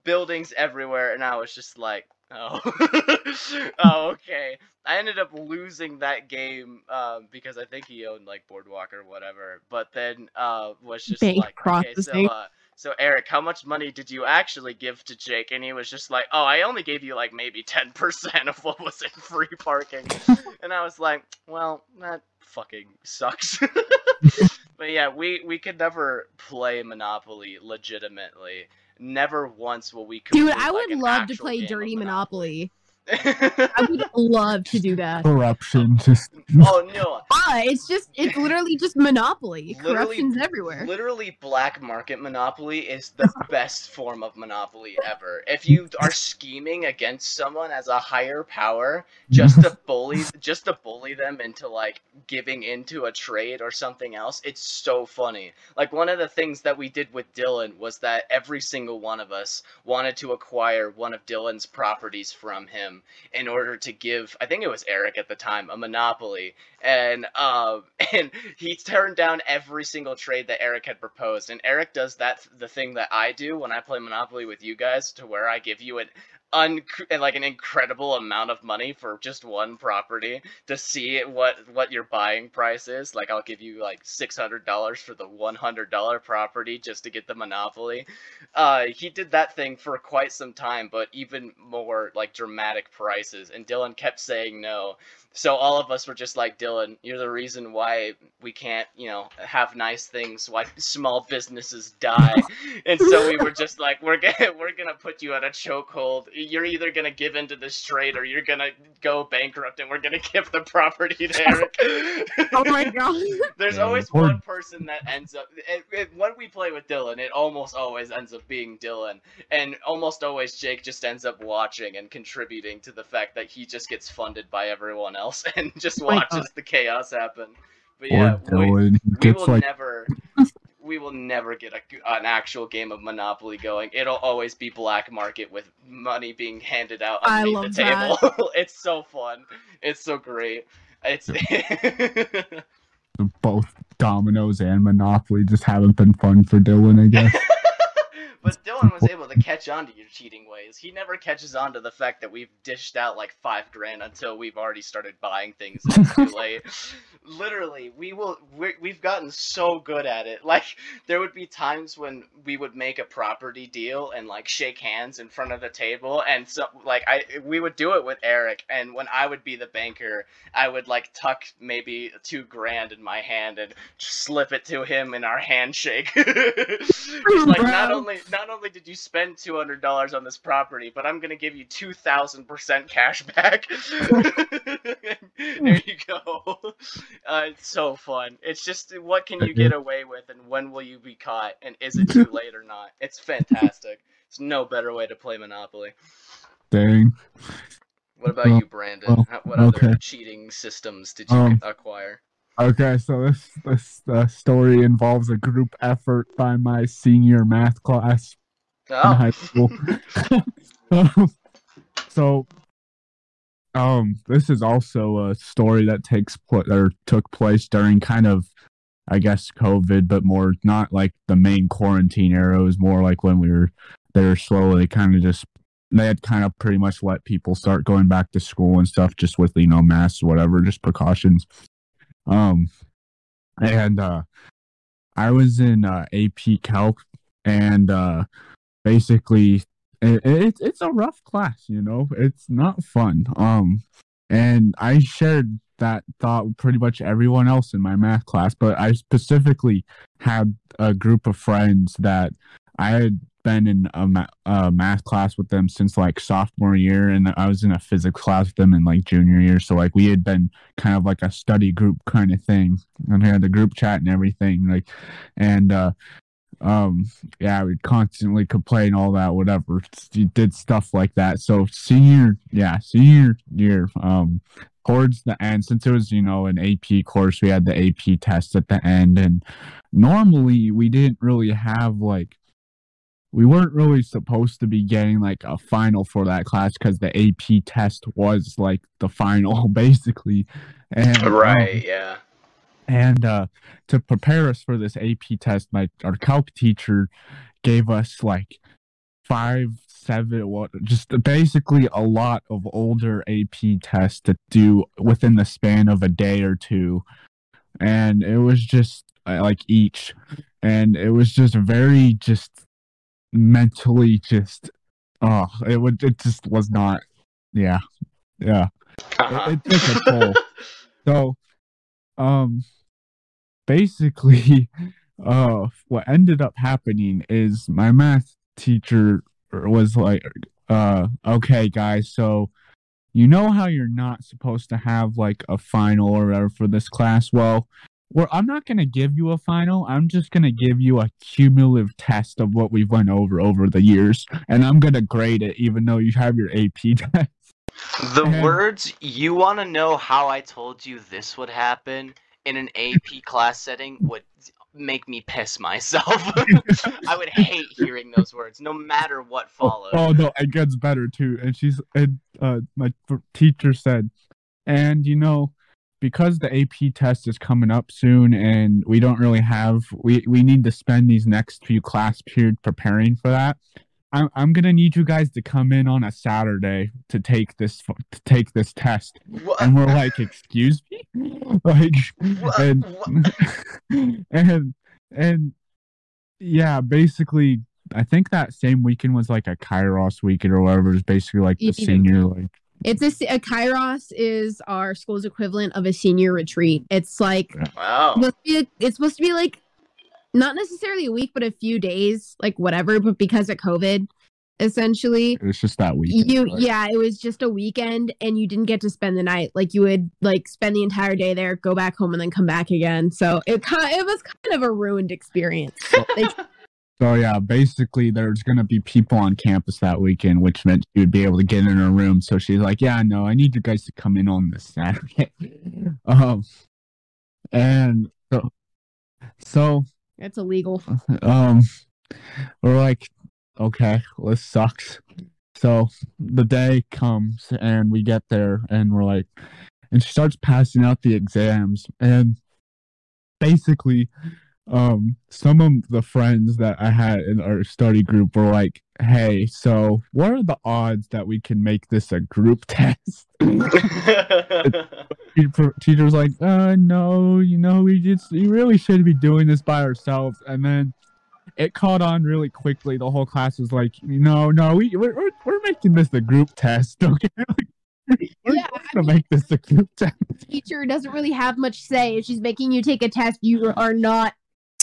buildings everywhere, and I was just like, oh, oh, okay. I ended up losing that game um, because I think he owned like Boardwalk or whatever. But then uh, was just Bank like, okay, so processing. uh, so Eric, how much money did you actually give to Jake? And he was just like, oh, I only gave you like maybe ten percent of what was in free parking. and I was like, well, that fucking sucks. but yeah, we we could never play Monopoly legitimately. Never once will we. Dude, I would an love to play Dirty Monopoly. Monopoly. I would love to do that. corruption. Just oh no, But it's just it's literally just monopoly. Literally- Corruption's everywhere. Literally, black market monopoly is the best form of monopoly ever. If you are scheming against someone as a higher power, just to bully, just to bully them into like giving into a trade or something else, it's so funny. Like one of the things that we did with Dylan was that every single one of us wanted to acquire one of Dylan's properties from him in order to give, I think it was Eric at the time, a monopoly. And um and he turned down every single trade that Eric had proposed. And Eric does that the thing that I do when I play Monopoly with you guys to where I give you an un like an incredible amount of money for just one property to see what what your buying price is like I'll give you like $600 for the $100 property just to get the monopoly uh he did that thing for quite some time but even more like dramatic prices and Dylan kept saying no so all of us were just like Dylan, you're the reason why we can't, you know, have nice things, why small businesses die. and so we were just like, we're gonna we're gonna put you at a chokehold. You're either gonna give into this trade or you're gonna go bankrupt, and we're gonna give the property to Eric. Oh my god. There's Yeah, always or- one person that ends up. It, it, when we play with Dylan, it almost always ends up being Dylan, and almost always Jake just ends up watching and contributing to the fact that he just gets funded by everyone else and just oh watches the chaos happen. But yeah, we, Dylan he we will like never. We will never get a, an actual game of Monopoly going. It'll always be black market with money being handed out I underneath the love table. it's so fun. It's so great. It's both dominoes and Monopoly just haven't been fun for Dylan, I guess. but Dylan was able to catch on to your cheating ways. He never catches on to the fact that we've dished out like five grand until we've already started buying things too late. Literally, we will. we we've gotten so good at it. Like there would be times when we would make a property deal and like shake hands in front of the table, and so like I we would do it with Eric, and when I would be the banker, I would like tuck maybe two grand in my hand and just slip it to him in our handshake. Like, not only not only did you spend two hundred dollars on this property, but I'm gonna give you two thousand percent cash back. there you go. Uh, it's so fun. It's just what can you get away with, and when will you be caught, and is it too late or not? It's fantastic. It's no better way to play Monopoly. Dang. What about Well, you, Brandon? well, what other okay. cheating systems did you Um, acquire? Okay, so this this uh, story involves a group effort by my senior math class in Oh, high school. Um, so, um, this is also a story that takes pl- or took place during kind of, I guess, COVID, but more not like the main quarantine era. It was more like when we were there slowly, kind of just they had kind of pretty much let people start going back to school and stuff, just with you know masks, whatever, just precautions. Um, and uh, I was in uh, AP Calc, and uh, basically it, it, it's a rough class you know? It's not fun. Um and i shared that thought with pretty much everyone else in my math class but i specifically had a group of friends that i had been in a, ma- a math class with them since like sophomore year and i was in a physics class with them in like junior year. So like we had been kind of like a study group kind of thing. And we had the group chat and everything like and uh um yeah we'd constantly complain all that whatever. You did stuff like that. So senior yeah senior year um towards the end since it was you know an ap course we had the ap test at the end. And normally we didn't really have like we weren't really supposed to be getting like a final for that class because the ap test was like the final basically. And um, right, yeah. and uh, to prepare us for this AP test, my our calc teacher gave us like five, seven, what, just basically a lot of older AP tests to do within the span of a day or two, and it was just uh, like each, and it was just very just mentally just oh it would it just was not yeah yeah Uh-huh. it took a toll. So, um, basically, uh, what ended up happening is my math teacher was like, uh, okay, guys, so you know how you're not supposed to have like a final or whatever for this class? Well, well, I'm not gonna give you a final. I'm just gonna give you a cumulative test of what we've went over over the years, and I'm gonna grade it, even though you have your AP test. The And- words you want to know how I told you this would happen in an AP class setting would make me piss myself. I would hate hearing those words, no matter what follows. Oh no, it gets better too. And she's and uh my teacher said, and you know, because the AP test is coming up soon, and we don't really have we we need to spend these next few class periods preparing for that. I'm I'm gonna need you guys to come in on a Saturday to take this to take this test. What? And we're like, excuse me, like, What? and What? and and yeah, basically, I think that same weekend was like a Kairos weekend or whatever. It was basically like the senior like It's a uh, Kairos is our school's equivalent of a senior retreat. It's like Wow. supposed to be it's supposed to be like not necessarily a week, but a few days, like whatever. But because of COVID, essentially. It was just that week. You right? yeah, it was just a weekend and you didn't get to spend the night. Like you would like spend the entire day there, go back home and then come back again. So it kind it was kind of a ruined experience. They So yeah, basically there's gonna be people on campus that weekend, which meant she would be able to get in her room. So she's like, "Yeah, no, I need you guys to come in on this Saturday." um, and so, so it's illegal. um, we're like, "Okay, well, this sucks." So the day comes and we get there and we're like, and she starts passing out the exams and basically um some of the friends that I had in our study group were like, "Hey, so what are the odds that we can make this a group test?" Teacher- Teacher's like, "Uh, no, you know, we just we really should be doing this by ourselves." And then it caught on really quickly. The whole class was like, "No, no, we we're we're, we're making this a group test, okay?" we're Yeah, gonna make this a group test. Teacher doesn't really have much say. If she's making you take a test you are not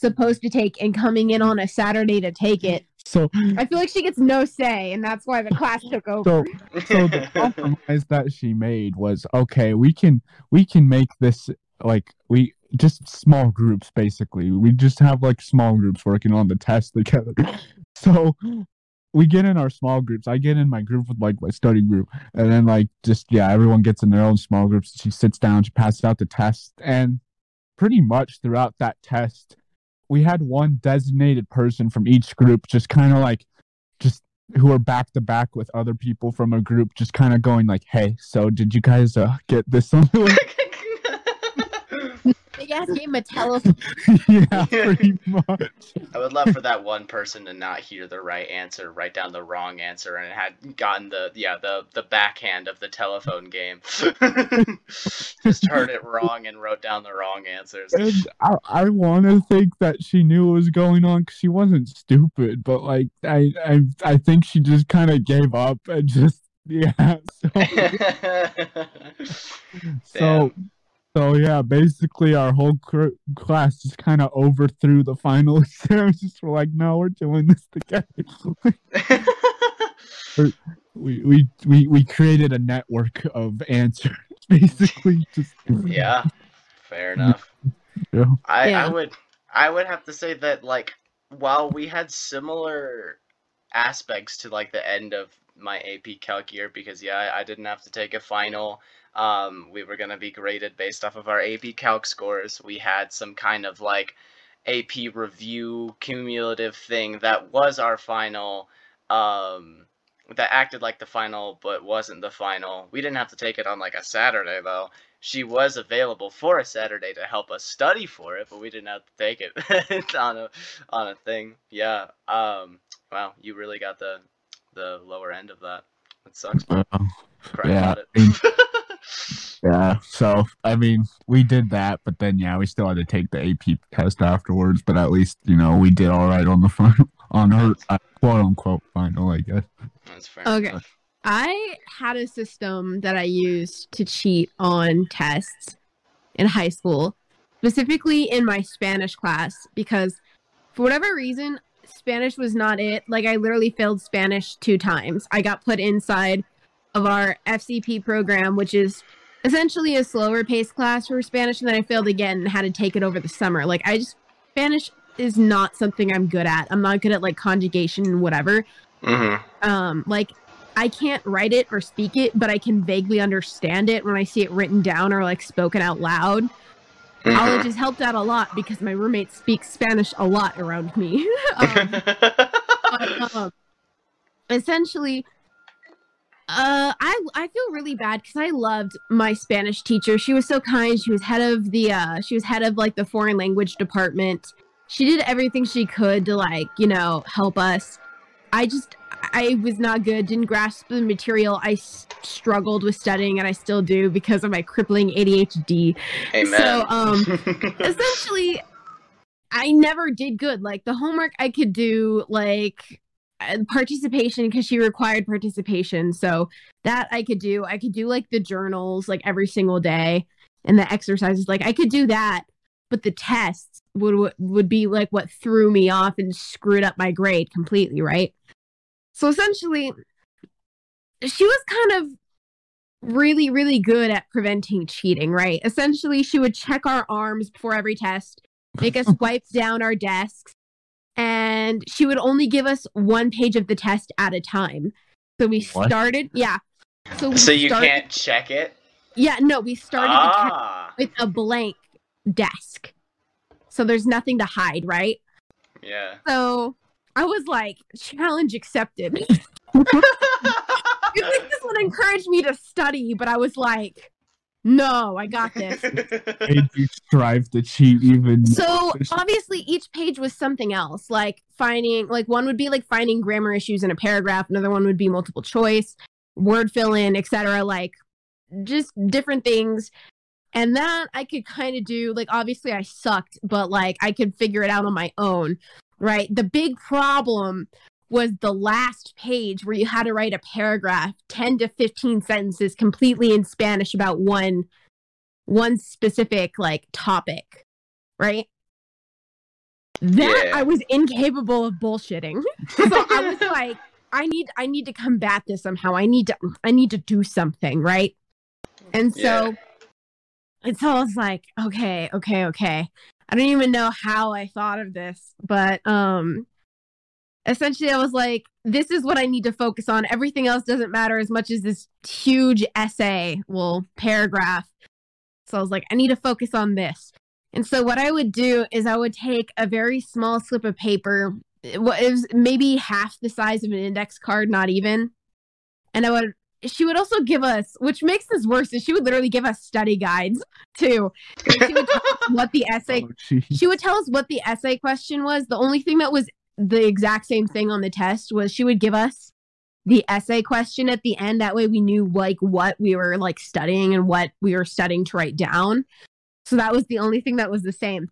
supposed to take and coming in on a Saturday to take it. So I feel like she gets no say and that's why the class took over. so so the compromise that she made was okay we can we can make this like we just small groups basically. We just have like small groups working on the test together. So we get in our small groups. I get in my group with like my study group. And then like just yeah everyone gets in their own small groups. She sits down she passes out the test. And pretty much throughout that test we had one designated person from each group just kind of like just who are back to back with other people from a group just kind of going like hey so did you guys uh, get this on Big ass game of telephone. yeah pretty much I would love for that one person to not hear the right answer, write down the wrong answer, and had gotten the yeah the the backhand of the telephone game. Just heard it wrong and wrote down the wrong answers. and i, I want to think that she knew what was going on because she wasn't stupid but like i i, I think she just kind of gave up and just yeah so so so yeah basically our whole cr- class just kind of overthrew the final exams just were like no we're doing this together we we we, we created a network of answers basically just yeah, fair enough. Yeah. I, Yeah. I would I would have to say that like while we had similar aspects to like the end of my AP Calc year because yeah I, I didn't have to take a final. Um, we were gonna be graded based off of our AP Calc scores. We had some kind of like AP review cumulative thing that was our final. Um, that acted like the final but wasn't the final. We didn't have to take it on like a Saturday though she was available for a Saturday to help us study for it, but we didn't have to take it on a on a thing. Yeah. Um. Wow, you really got the the lower end of that. It sucks. Uh, yeah, about I mean, it. Yeah so i mean we did that but then yeah we still had to take the ap test afterwards but at least you know we did all right on the final on her uh, quote unquote final i guess That's fair. Okay. I had a system that I used to cheat on tests in high school, specifically in my Spanish class, because for whatever reason, Spanish was not it. Like, I literally failed Spanish two times. I got put inside of our FCP program, which is essentially a slower paced class for Spanish, and then I failed again and had to take it over the summer. Like, I just, Spanish is not something I'm good at. I'm not good at like conjugation and whatever Mm-hmm. um like i can't write it or speak it but i can vaguely understand it when i see it written down or like spoken out loud Mm-hmm. college has helped out a lot because my roommate speaks spanish a lot around me um, but, um, essentially uh i i feel really bad because i loved my spanish teacher. She was so kind. She was head of the uh she was head of like the foreign language department. She did everything she could to like you know help us. I just i was not good didn't grasp the material. I s- struggled with studying and i still do because of my crippling adhd Amen. So, um, essentially i never did good. Like the homework i could do like Uh, participation because she required participation. So that i could do. I could do like the journals like every single day and the exercises. Like i could do that but the tests would would be like what threw me off and screwed up my grade completely right? So essentially, she was kind of really, really good at preventing cheating, right? Essentially, she would check our arms before every test, make us wipe down our desks, and she would only give us one page of the test at a time. So we What? started, yeah. So we So you started- can't check it? Yeah, no, we started the test Ah. with a blank desk. So there's nothing to hide, right? Yeah. So I was like, challenge accepted. you think this would encourage me to study, but I was like, no, I got this. Made you strive to cheat even. So There's- obviously each page was something else, like finding like one would be like finding grammar issues in a paragraph, another one would be multiple choice, word fill in, etc. Like just different things. And that I could kind of do, like obviously I sucked, but like I could figure it out on my own, right? The big problem was the last page where you had to write a paragraph, 10 to 15 sentences completely in Spanish about one one specific like topic, right? That Yeah. I was incapable of bullshitting. so I was like, I need I need to combat this somehow. I need to I need to do something, right? And so Yeah. and so I was like, okay, okay, okay. I don't even know how I thought of this, but um essentially I was like, this is what I need to focus on. Everything else doesn't matter as much as this huge essay, well, paragraph. So I was like, I need to focus on this. And so what I would do is I would take a very small slip of paper, it was maybe half the size of an index card, not even. And I would she would also give us, which makes this worse, is she would literally give us study guides too. She would tell us what the essay Oh, she would tell us what the essay question was. The only thing that was the exact same thing on the test was she would give us the essay question at the end. That way we knew like what we were like studying and what we were studying to write down. So that was the only thing that was the same.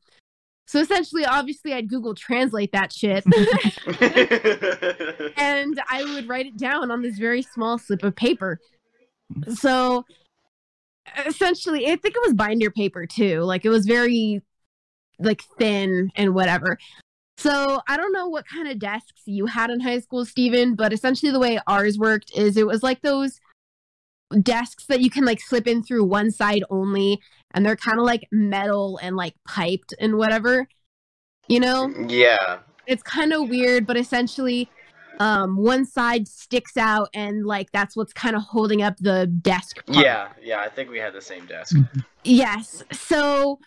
So essentially, obviously, I'd Google Translate that shit and I would write it down on this very small slip of paper. So essentially, I think it was binder paper too. Like it was very like thin and whatever. So I don't know what kind of desks you had in high school, Steven, but essentially the way ours worked is it was like those desks that you can like slip in through one side only and they're kind of like metal and like piped and whatever. You know? yeah. it's kind of weird, but essentially, um, one side sticks out, and like that's what's kind of holding up the desk. part. Yeah. Yeah. I think we had the same desk. Yes. So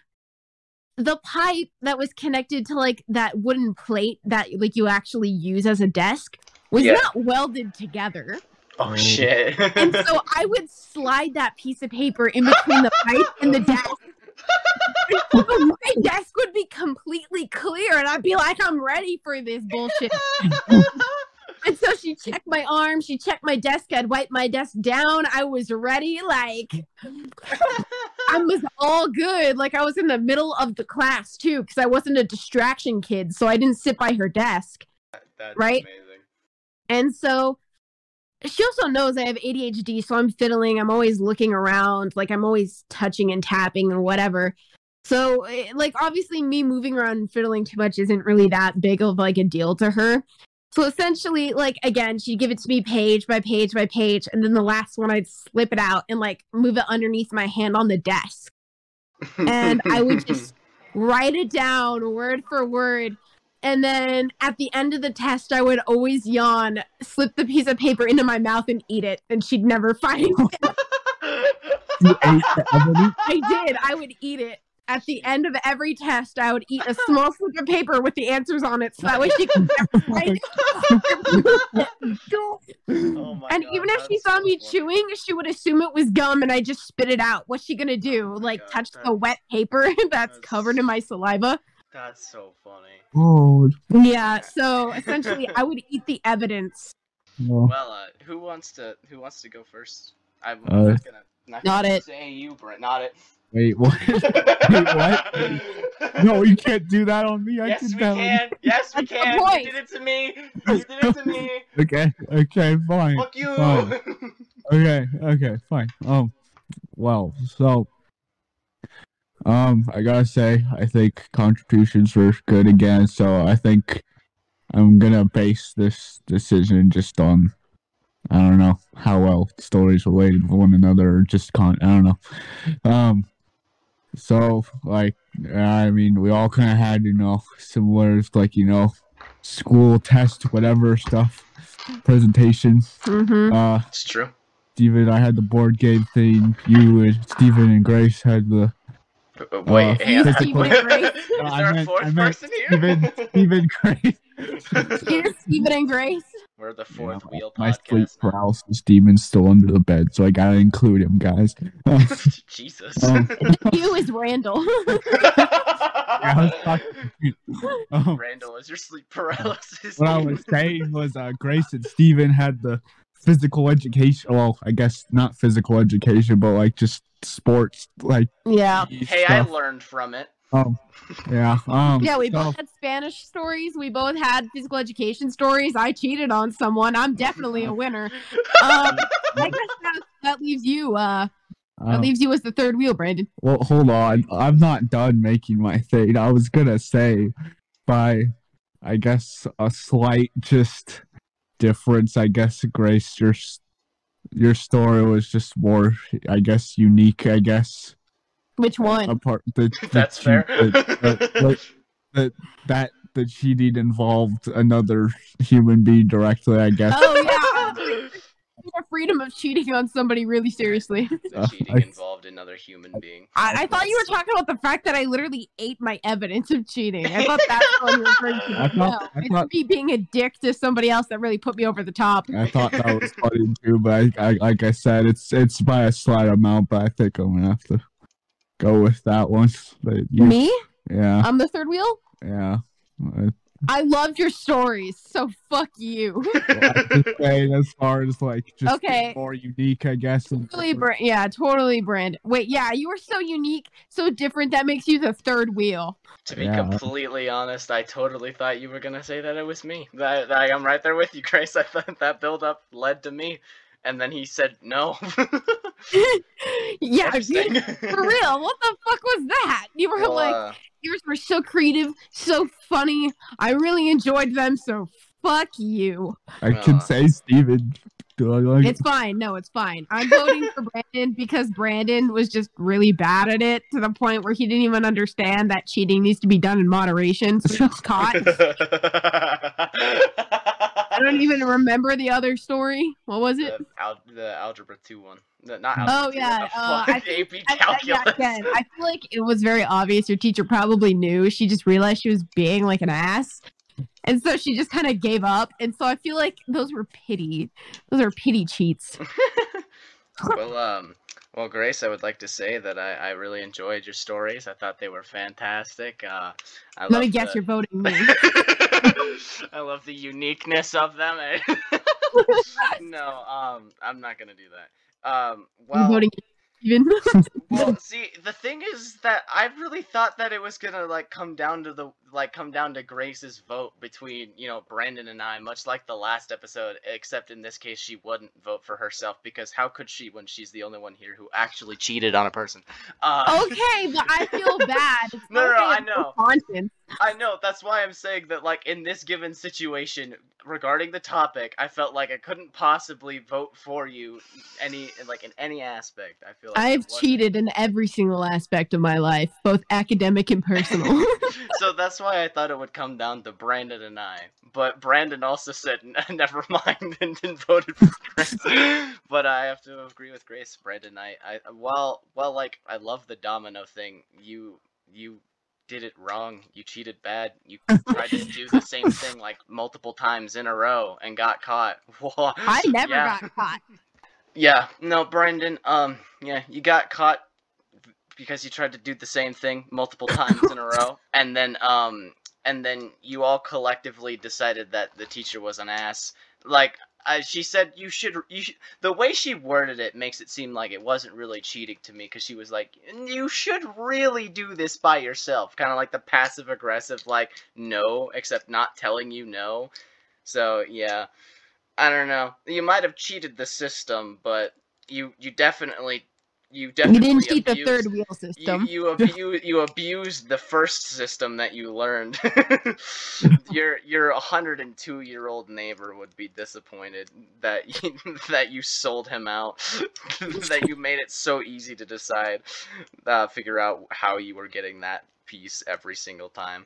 the pipe that was connected to like that wooden plate that like you actually use as a desk was Yeah. not welded together. Oh shit. And so I would slide that piece of paper in between the pipe and the desk. My desk would be completely clear, and I'd be like, I'm ready for this bullshit. And so she checked my arm, she checked my desk, I'd wipe my desk down. I was ready, like I was all good. Like I was in the middle of the class too, because I wasn't a distraction kid, so I didn't sit by her desk. That's Right? amazing. And so she also knows I have ADHD, so I'm fiddling. I'm always looking around, like I'm always touching and tapping and whatever. So, eh, like, obviously, me moving around and fiddling too much isn't really that big of like a deal to her. So essentially, like again, she'd give it to me page by page by page, and then the last one I'd slip it out and like move it underneath my hand on the desk, and I would just write it down word for word. And then at the end of the test, I would always yawn, slip the piece of paper into my mouth, and eat it. And she'd never find it. You ate the? I did. I would eat it. At the end of every test, I would eat a small slip of paper with the answers on it so that way she could never it. Oh and God, even if she saw so me funny. chewing, she would assume it was gum and I just spit it out. What's she gonna do? Oh like God, touch the wet paper that's that's- covered in my saliva? That's so funny. Oh, Yeah, so essentially I would eat the evidence. no. Well, uh, who wants to who wants to go first? I'm Uh, not gonna not, Not gonna it. say you, Brent. Not it. Wait, what? what? no, you can't do that on me. I Yes, did we that on- can. Yes, we That's can. point. You did it to me. You did it to me. Okay, okay, fine. Fuck you. Fine. Okay, okay, fine. Um, well, so, um, I gotta say, I think contributions were good again. So I think I'm gonna base this decision just on I don't know how well stories related with one another or just con I don't know. Um so like I mean we all kinda had, you know, similar like, you know, school test, whatever stuff, presentation. Mm-hmm. Uh It's true. Steven, I had the board game thing, you and Steven and Grace had the Wait, Uh, hang on. Grace. Is No, I there a meant- fourth I meant person here? Steven Steven Grace. Here's Steven and Grace. We're the fourth Yeah, wheel My sleep podcast. now. paralysis demon's still under the bed, so I gotta include him, guys. Jesus. Um, You is Randall. I was talking- um, Randall, is your sleep paralysis? what I was saying was uh, Grace and Steven had the physical education. Well, I guess not physical education, but like just sports, like yeah. Hey, I learned from it. Um, yeah, um, Yeah, we so- both had Spanish stories. We both had physical education stories. I cheated on someone. I'm definitely a winner. Um, I guess that, that leaves you. Uh, that um, leaves you as the third wheel, Brandon. Well, hold on. I'm not done making my thing. I was gonna say, by, I guess, a slight just difference. I guess Grace, your your story was just more, I guess, unique. I guess Which one? apart the, the That's cheat- fair. the- the- that the cheating involved another human being directly. I guess. Oh yeah, the freedom of cheating on somebody really seriously. the Uh, cheating I- involved another human being. I, I thought you were talking about the fact that I literally ate my evidence of cheating. I thought that's what you were referring to. I thought- no, I it's thought- me being a dick to somebody else that really put me over the top. I thought that was funny too, but I, I, like I said, it's it's by a slight amount. But I think I'm gonna have to go with that one. But you, Me? yeah, I'm the third wheel? yeah. I- I loved your stories, so fuck you. well, just saying as far as like just Okay. more unique, I guess. totally, Bra- yeah, totally, Brand. Wait, yeah, you were so unique, so different. That makes you the third wheel. To be Yeah. completely honest, I totally thought you were gonna say that it was me. That, that I'm right there with you, Grace. I thought that build up led to me, and then he said no. yeah, for real. What the fuck was that? You were Well, like, uh, yours were so creative, so funny. I really enjoyed them. So fuck you. I Uh. can say Steven. Like It's fine. No, it's fine. I'm voting for Brandon because Brandon was just really bad at it to the point where he didn't even understand that cheating needs to be done in moderation. So he was caught. I don't even remember the other story. What was it? the, al- the algebra two one. The, not Oh, algebra 2, yeah, uh. I AP I, I, yeah, I feel like it was very obvious. Your teacher probably knew. She just realized she was being like an ass. And so she just kind of gave up. And so I feel like those were pity. Those are pity cheats. well, um, well, Grace, I would like to say that I, I really enjoyed your stories. I thought they were fantastic. Uh, I Let me guess, the- you're voting me. I love the uniqueness of them. no, um, I'm not gonna do that. Um, well, voting even. well, see, the thing is that I really thought that it was gonna like come down to the like come down to Grace's vote between you know Brandon and I, much like the last episode, except in this case she wouldn't vote for herself because how could she when she's the only one here who actually cheated on a person? Uh, okay, but I feel bad. No, no, no, I know. Conscience. I know that's why I'm saying that like in this given situation regarding the topic, I felt like I couldn't possibly vote for you any like in any aspect. I feel like I've cheated in every single aspect of my life, both academic and personal. so that's why I thought it would come down to Brandon and I. But Brandon also said "N- never mind and then voted for Grace. but I have to agree with Grace, Brandon. I, I while while like I love the domino thing, you you did it wrong. You cheated bad. You tried to do the same thing like multiple times in a row and got caught. I never Yeah. got caught. Yeah, no, Brandon. Um, yeah, you got caught because you tried to do the same thing multiple times in a row, and then um, and then you all collectively decided that the teacher was an ass. Like, uh, she said you should. You should, the way she worded it makes it seem like it wasn't really cheating to me because she was like, you should really do this by yourself, kind of like the passive aggressive, like no, except not telling you no. So yeah. I don't know. You might have cheated the system, but you you definitely you You didn't cheat the third wheel system. you abuse you abused the first system that you learned. your your 102 year old neighbor would be disappointed that you, that you sold him out. that you made it so easy to decide, uh, figure out how you were getting that piece every single time.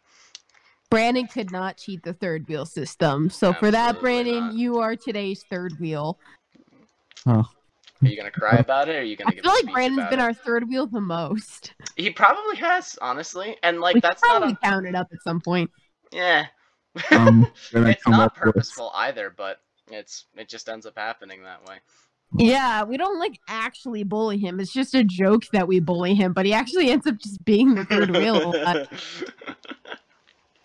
Brandon could not cheat the third wheel system. So for that, Brandon, not. you are today's third wheel. Are you gonna cry about it, or are you gonna get? I give feel a like Brandon's been it? our third wheel the most. He probably has, honestly, and like we that's should not probably a count it up at some point. yeah. Um, I'm it's not up with purposeful either, but it's it just ends up happening that way. Yeah, we don't like actually bully him. It's just a joke that we bully him, but he actually ends up just being the third wheel.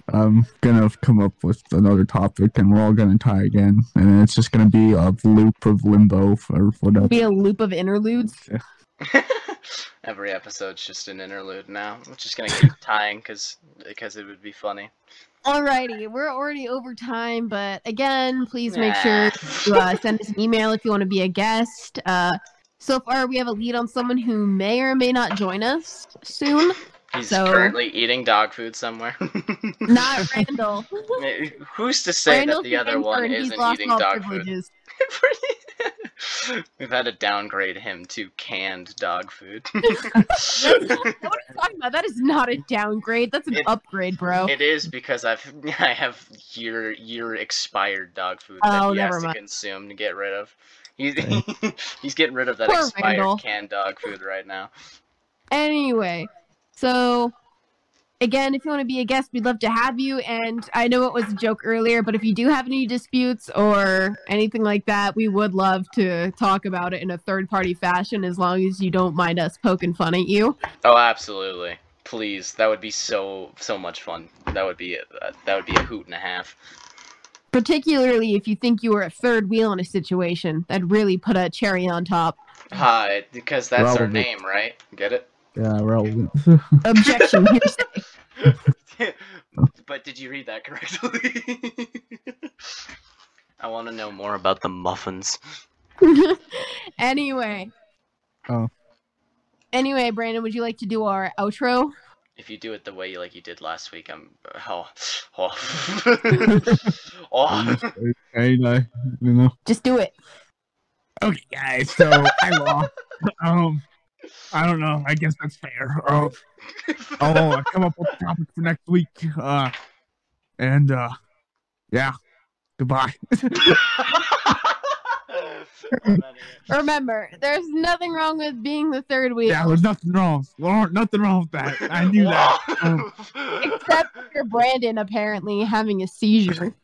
a lot. I'm gonna come up with another topic, and we're all gonna tie again, and it's just gonna be a loop of limbo or whatever. Be a loop of interludes. Every episode's just an interlude now. We're just gonna keep tying because because it would be funny. Alrighty, we're already over time, but again, please make sure to uh, send us an email if you want to be a guest. Uh, so far, we have a lead on someone who may or may not join us soon. He's So- currently eating dog food somewhere. Not Randall. Who's to say Randall's that the other one isn't eating dog food? We've had to downgrade him to canned dog food. What are you talking about? That is not a downgrade. That's an It- upgrade, bro. It is because I've I have year year expired dog food Oh, that he has to consume to get rid of. He's he's getting rid of that Poor expired Randall. canned dog food right now. Anyway, so again, if you want to be a guest, we'd love to have you. And I know it was a joke earlier, but if you do have any disputes or anything like that, we would love to talk about it in a third party fashion as long as you don't mind us poking fun at you. Oh, absolutely. Please, that would be so so much fun. That would be a, that would be a hoot and a half. Particularly if you think you were a third wheel in a situation, that'd really put a cherry on top. Hi, because that's our name, right? Get it? Yeah, relevant. Objection. hearsay. but did you read that correctly? I want to know more about the muffins. anyway. Oh. Anyway, Brandon, would you like to do our outro? If you do it the way you like you did last week, I'm oh oh, oh. and I, you know. Just do it. Okay, guys. So I lost. Um, I don't know. I guess that's fair. Uh, I'll uh, come up with a topic for next week. Uh, and uh, yeah. Goodbye. Remember, there's nothing wrong with being the third wheel, yeah, there's nothing wrong. Well, nothing wrong with that. I knew that. Um, except for Brandon apparently having a seizure.